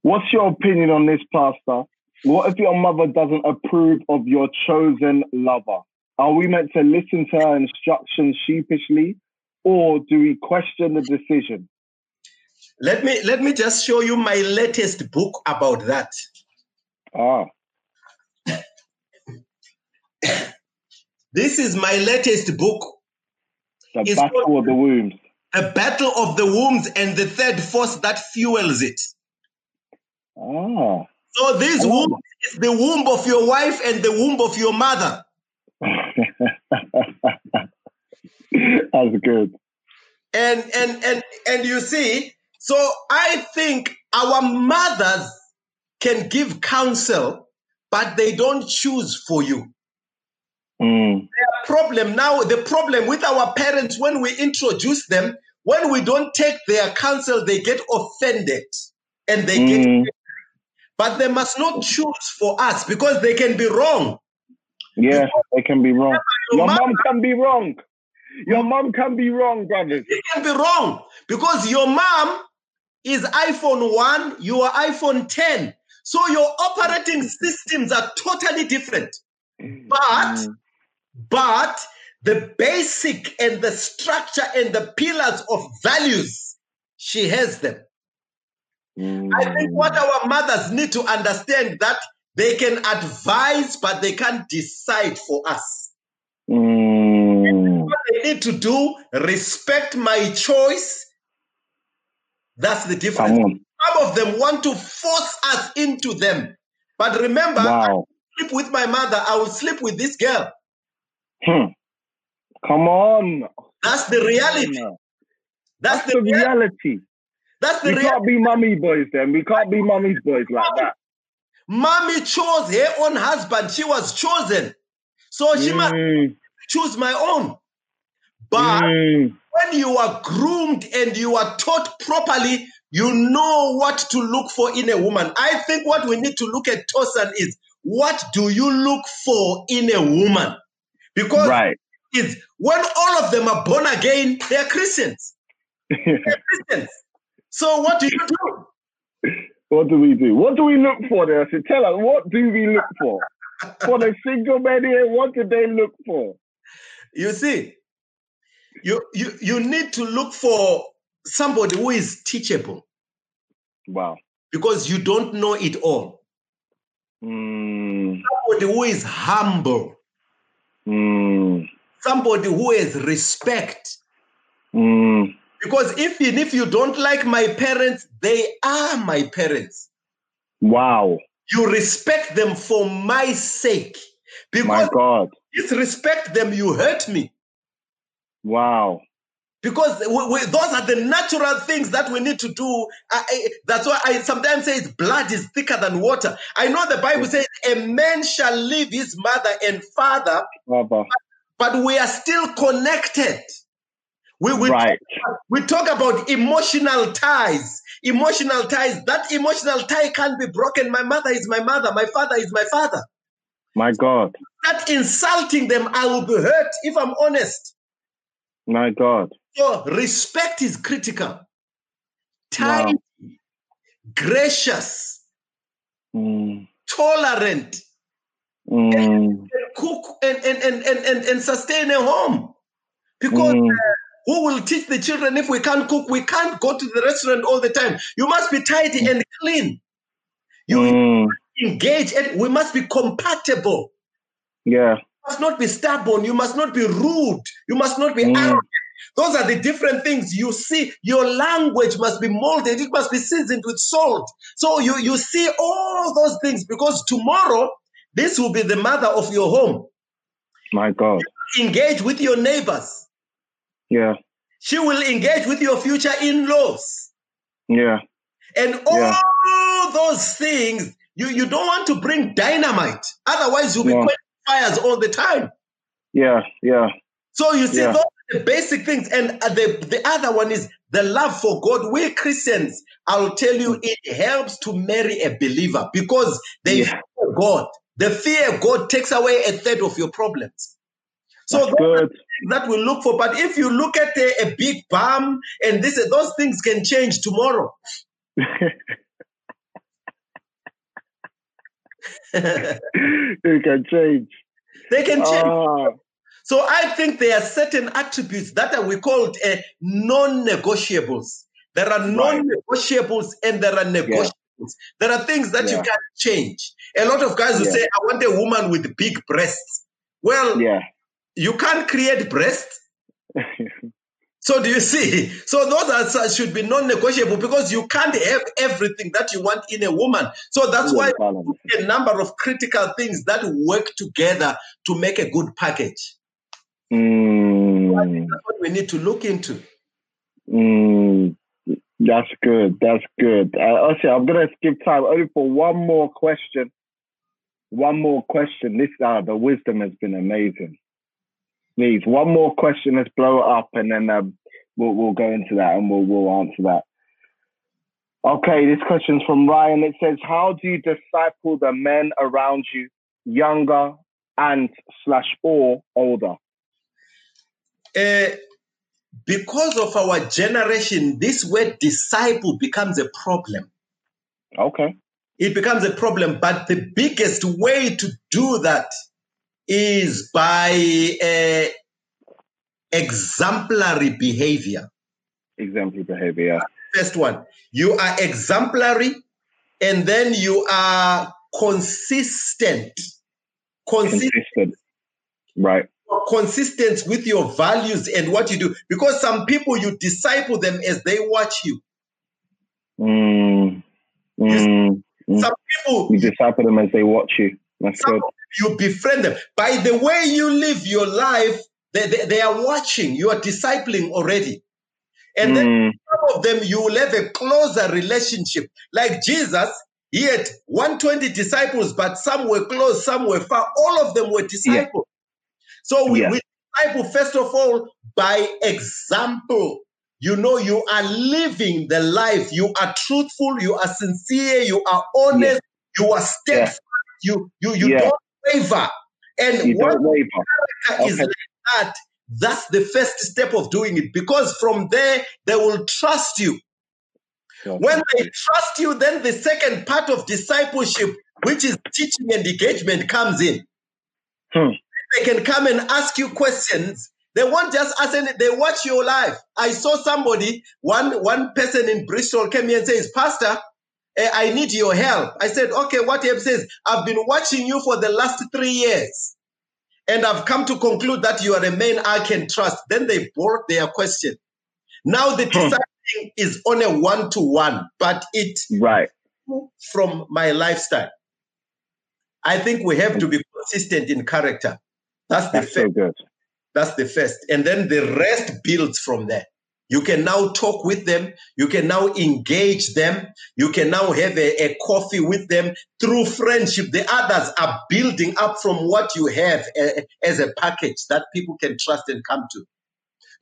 What's your opinion on this, Pastor? What if your mother doesn't approve of your chosen lover? Are we meant to listen to her instructions sheepishly, or do we question the decision? Let me let me just show you my latest book about that. Ah. <laughs> this is my latest book. The it's Battle of the Wombs. The Battle of the Wombs and the third force that fuels it. Ah. So this oh. womb is the womb of your wife and the womb of your mother. <laughs> That's good. And and and and you see, so I think our mothers can give counsel, but they don't choose for you. Mm. Their problem now, the problem with our parents when we introduce them, when we don't take their counsel, they get offended and they mm. get but they must not choose for us because they can be wrong. Yes, they can be wrong. Your, mom, mom can be wrong. Your mom can be wrong, brothers. It can be wrong because your mom is iPhone 1, you are iPhone 10. So your operating systems are totally different. But, mm. But the basic and the structure and the pillars of values, she has them. Mm. I think what mm. our mothers need to understand that they can advise, but they can't decide for us. Mm. What they need to do, respect my choice. That's the difference. Some of them want to force us into them. But remember, wow. I sleep with my mother, I will sleep with this girl. Hmm. Come on. That's the reality. That's, That's the, the reality. reality. That's the we can't be mummy boys then. We can't be mummy's boys like that. Mommy chose her own husband. She was chosen. So she mm. must choose my own. But mm. when you are groomed and you are taught properly, you know what to look for in a woman. I think what we need to look at Tosin is what do you look for in a woman? Because right. is when all of them are born again, they are Christians. They're <laughs> Christians. So what do you do? What do we do? What do we look for there? I said, tell us, what do we look for? for the single men here, what do they look for? You see, you you you need to look for somebody who is teachable. Wow. Because you don't know it all. Mm. Somebody who is humble. Mm. Somebody who has respect. Mm. Because even if you don't like my parents, they are my parents. Wow. You respect them for my sake. Because my God. disrespect them, you hurt me. Wow. Because we, we, those are the natural things that we need to do. I, I, that's why I sometimes say blood is thicker than water. I know the Bible says a man shall leave his mother and father, but, but we are still connected. We, we, right. talk, we talk about emotional ties. Emotional ties. That emotional tie can't be broken. My mother is my mother. My father is my father. My God. That insulting them, I will be hurt if I'm honest. My God. So respect is critical. Tidy, wow. gracious, mm. tolerant, mm. and, and, cook and, and, and, and, and, sustain a home. Because mm. uh, who will teach the children if we can't cook? We can't go to the restaurant all the time. You must be tidy and clean. You mm. engage and we must be compatible. Yeah. Must not be stubborn. You must not be rude. You must not be mm. arrogant. Those are the different things you see. Your language must be molded. It must be seasoned with salt. So you, you see all those things because tomorrow, this will be the mother of your home. My God. Engage with your neighbors. Yeah. She will engage with your future in laws. Yeah. And all yeah. those things You you don't want to bring dynamite, otherwise you'll be Yeah. Fires all the time. Yeah, yeah, So you see, Yeah. those are the basic things, and uh, the the other one is the love for God. We Christians, I'll tell you, it helps to marry a believer because they Yeah. fear God. The fear of God takes away a third of your problems. So that's those are good. that we look for. But if you look at a, a big bomb and this, those things can change tomorrow. <laughs> <laughs> <laughs> they can change. They can change. Ah, So I think there are certain attributes that are we called uh, non-negotiables. There are non-negotiables and there are negotiables. There are things that you can't change. A lot of guys will Yeah. say, "I want a woman with big breasts." Well, yeah. you can't create breasts. <laughs> So do you <laughs> see? So those are should be non-negotiable because you can't have everything that you want in a woman. So that's why a number of critical things that work together to make a good package. Mm, That's what we need to look into. mm, that's good. That's good. Uh, okay, I'm gonna skip time only for one more question. One more question. This uh, the wisdom has been amazing. Please, one more question. Let's blow it up, and then um, we'll we'll go into that and we'll we'll answer that. Okay, this question's from Ryan. It says, "How do you disciple the men around you, younger and slash or older?" Uh, because of our generation, this word disciple becomes a problem. Okay. It becomes a problem, but the biggest way to do that is by uh, exemplary behavior. Exemplary behavior. First one, you are exemplary and then you are consistent. Consistent. Consistent. Right. consistent with your values and what you do because some people you disciple them as they watch you Mm, mm, mm. some people You disciple them as they watch you. That's some you befriend them. By the way you live your life they, they, they are watching. You are discipling already. And then Mm, some of them you will have a closer relationship. Like jesus he had 120 disciples but some were close some were far. All of them were disciples. So we, Yeah. we disciple first of all by example. You know you are living the life. You are truthful you are sincere you are honest you are steadfast you you you Yeah. don't waver and you don't waver. is like that that's the first step of doing it because from there they will trust you when they trust you, then the second part of discipleship, which is teaching and engagement, comes in. Hmm. They can come and ask you questions. They won't just ask any, they watch your life. I saw somebody, one, one person in Bristol came here and says, Pastor, I need your help. I said, okay, what help says? I've been watching you for the last three years. And I've come to conclude that you are a man I can trust. Then they brought their question. Now the Hmm. is on a one to one, but it Right. from my lifestyle. I think we have to be consistent in character. That's the That's so first. good. That's the first. And then the rest builds from there. You can now talk with them. You can now engage them. You can now have a, a coffee with them through friendship. The others are building up from what you have eh, as a package that people can trust and come to.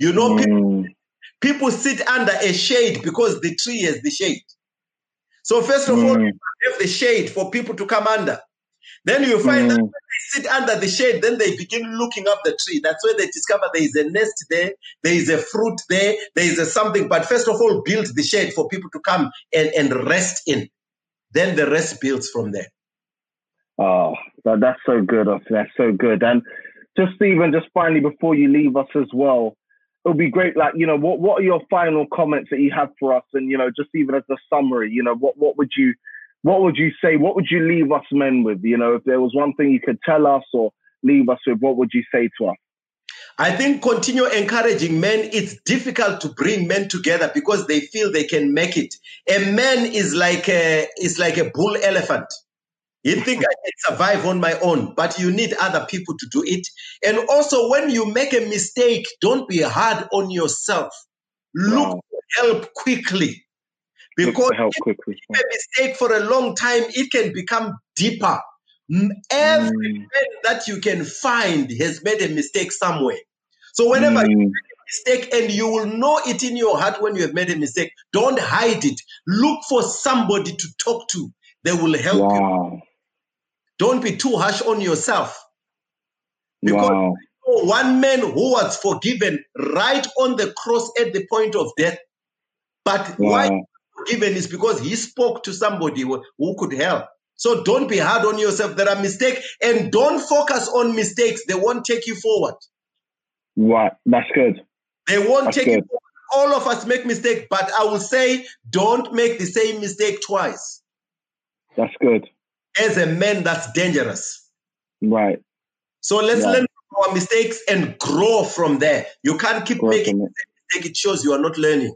You know, people Mm, people sit under a shade because the tree has the shade. So first of all, Mm. you have the shade for people to come under. Then you find that mm, when they sit under the shade, then they begin looking up the tree. That's where they discover there is a nest there, there is a fruit there, there is a something. But first of all, build the shade for people to come and, and rest in. Then the rest builds from there. Oh, that, that's so good. That's so good. And just even just finally before you leave us as well, it would be great. Like, you know, what what are your final comments that you have for us? And you know, just even as a summary, you know, what what would you what would you say? What would you leave us men with? You know, if there was one thing you could tell us or leave us with, what would you say to us? I think continue encouraging men. It's difficult to bring men together because they feel they can make it. A man is like a is like a bull elephant. You think I can survive on my own, but you need other people to do it. And also, when you make a mistake, don't be hard on yourself. Look Wow. for help quickly. Because quickly. a mistake for a long time, it can become deeper. Every Mm. man that you can find has made a mistake somewhere. So whenever you Mm. make a mistake, and you will know it in your heart when you have made a mistake, don't hide it. Look for somebody to talk to. They will help you. Don't be too harsh on yourself. Because Wow. one man who was forgiven right on the cross at the point of death. But why Wow. Forgiven is because he spoke to somebody who could help. So don't be hard on yourself. There are mistakes, and don't focus on mistakes. They won't take you forward. Right. That's good. They won't That's take you forward. All of us make mistakes, but I will say don't make the same mistake twice. That's good. As a man, that's dangerous. Right. So let's learn from our mistakes and grow from there. You can't keep Grow making mistakes. it. it shows you are not learning.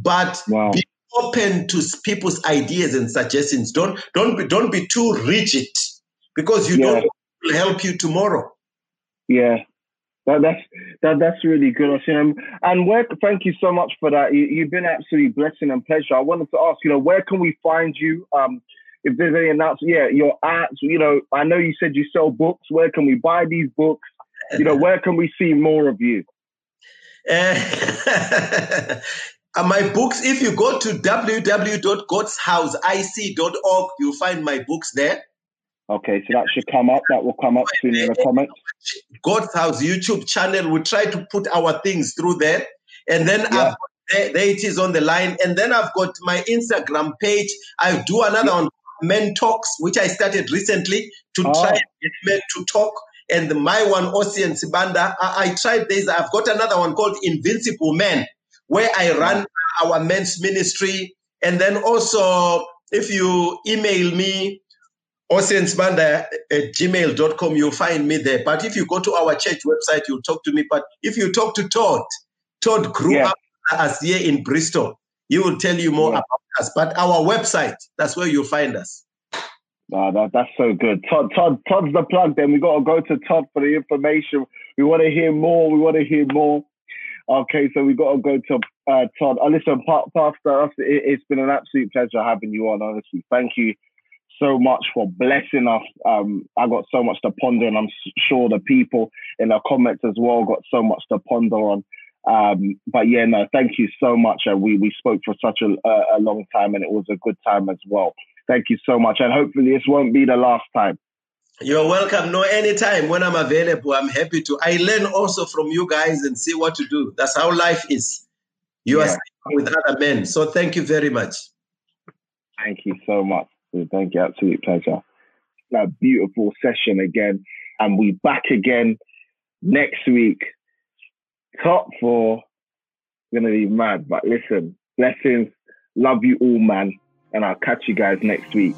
But Wow. be open to people's ideas and suggestions. Don't don't be don't be too rigid because you Yeah. don't will help you tomorrow. Yeah. That, that's that, that's really good. And where? Thank you so much for that. You, you've been absolutely blessing and pleasure. I wanted to ask, you know, where can we find you? Um, if there's any announcement, yeah, your ads. You know, I know you said you sell books. Where can we buy these books? You know, <laughs> where can we see more of you? Uh, <laughs> Uh, my books, if you go to www.godshouseIC.org, you'll find my books there. Okay, so that should come up. That will come up soon in the comments. God's House YouTube channel. We try to put our things through there. And then Yeah. I've, there, there it is on the line. And then I've got my Instagram page. I do another one, Men Talks, which I started recently to Oh. try and get men to talk. And my one, Ocean Sibanda, I, I tried this. I've got another one called Invincible Men, where I run our men's ministry. And then also, if you email me, oceansbanda at gmail.com, you'll find me there. But if you go to our church website, you'll talk to me. But if you talk to Todd, Todd grew Yeah. up as here in Bristol. He will tell you more Yeah. about us. But our website, that's where you'll find us. Ah, that, that's so good. Todd, Todd, Todd's the plug. Then we got to go to Todd for the information. We want to hear more. We want to hear more. Okay, so we've got to go to uh, Todd. Uh, listen, pa- Pastor, us- it, it's been an absolute pleasure having you on. Honestly, thank you so much for blessing us. Um, I got so much to ponder, and I'm sure the people in the comments as well got so much to ponder on. Um, but yeah, no, thank you so much. Uh, we we spoke for such a, a long time, and it was a good time as well. Thank you so much, and hopefully this won't be the last time. You're welcome. No, anytime when I'm available, I'm happy to. I learn also from you guys and see what to do. That's how life is. You are Yeah. staying with other men. So thank you very much. Thank you so much. Thank you, absolute pleasure. A beautiful session again, and we back again next week. Top four, gonna be mad. But listen, blessings, love you all, man, and I'll catch you guys next week.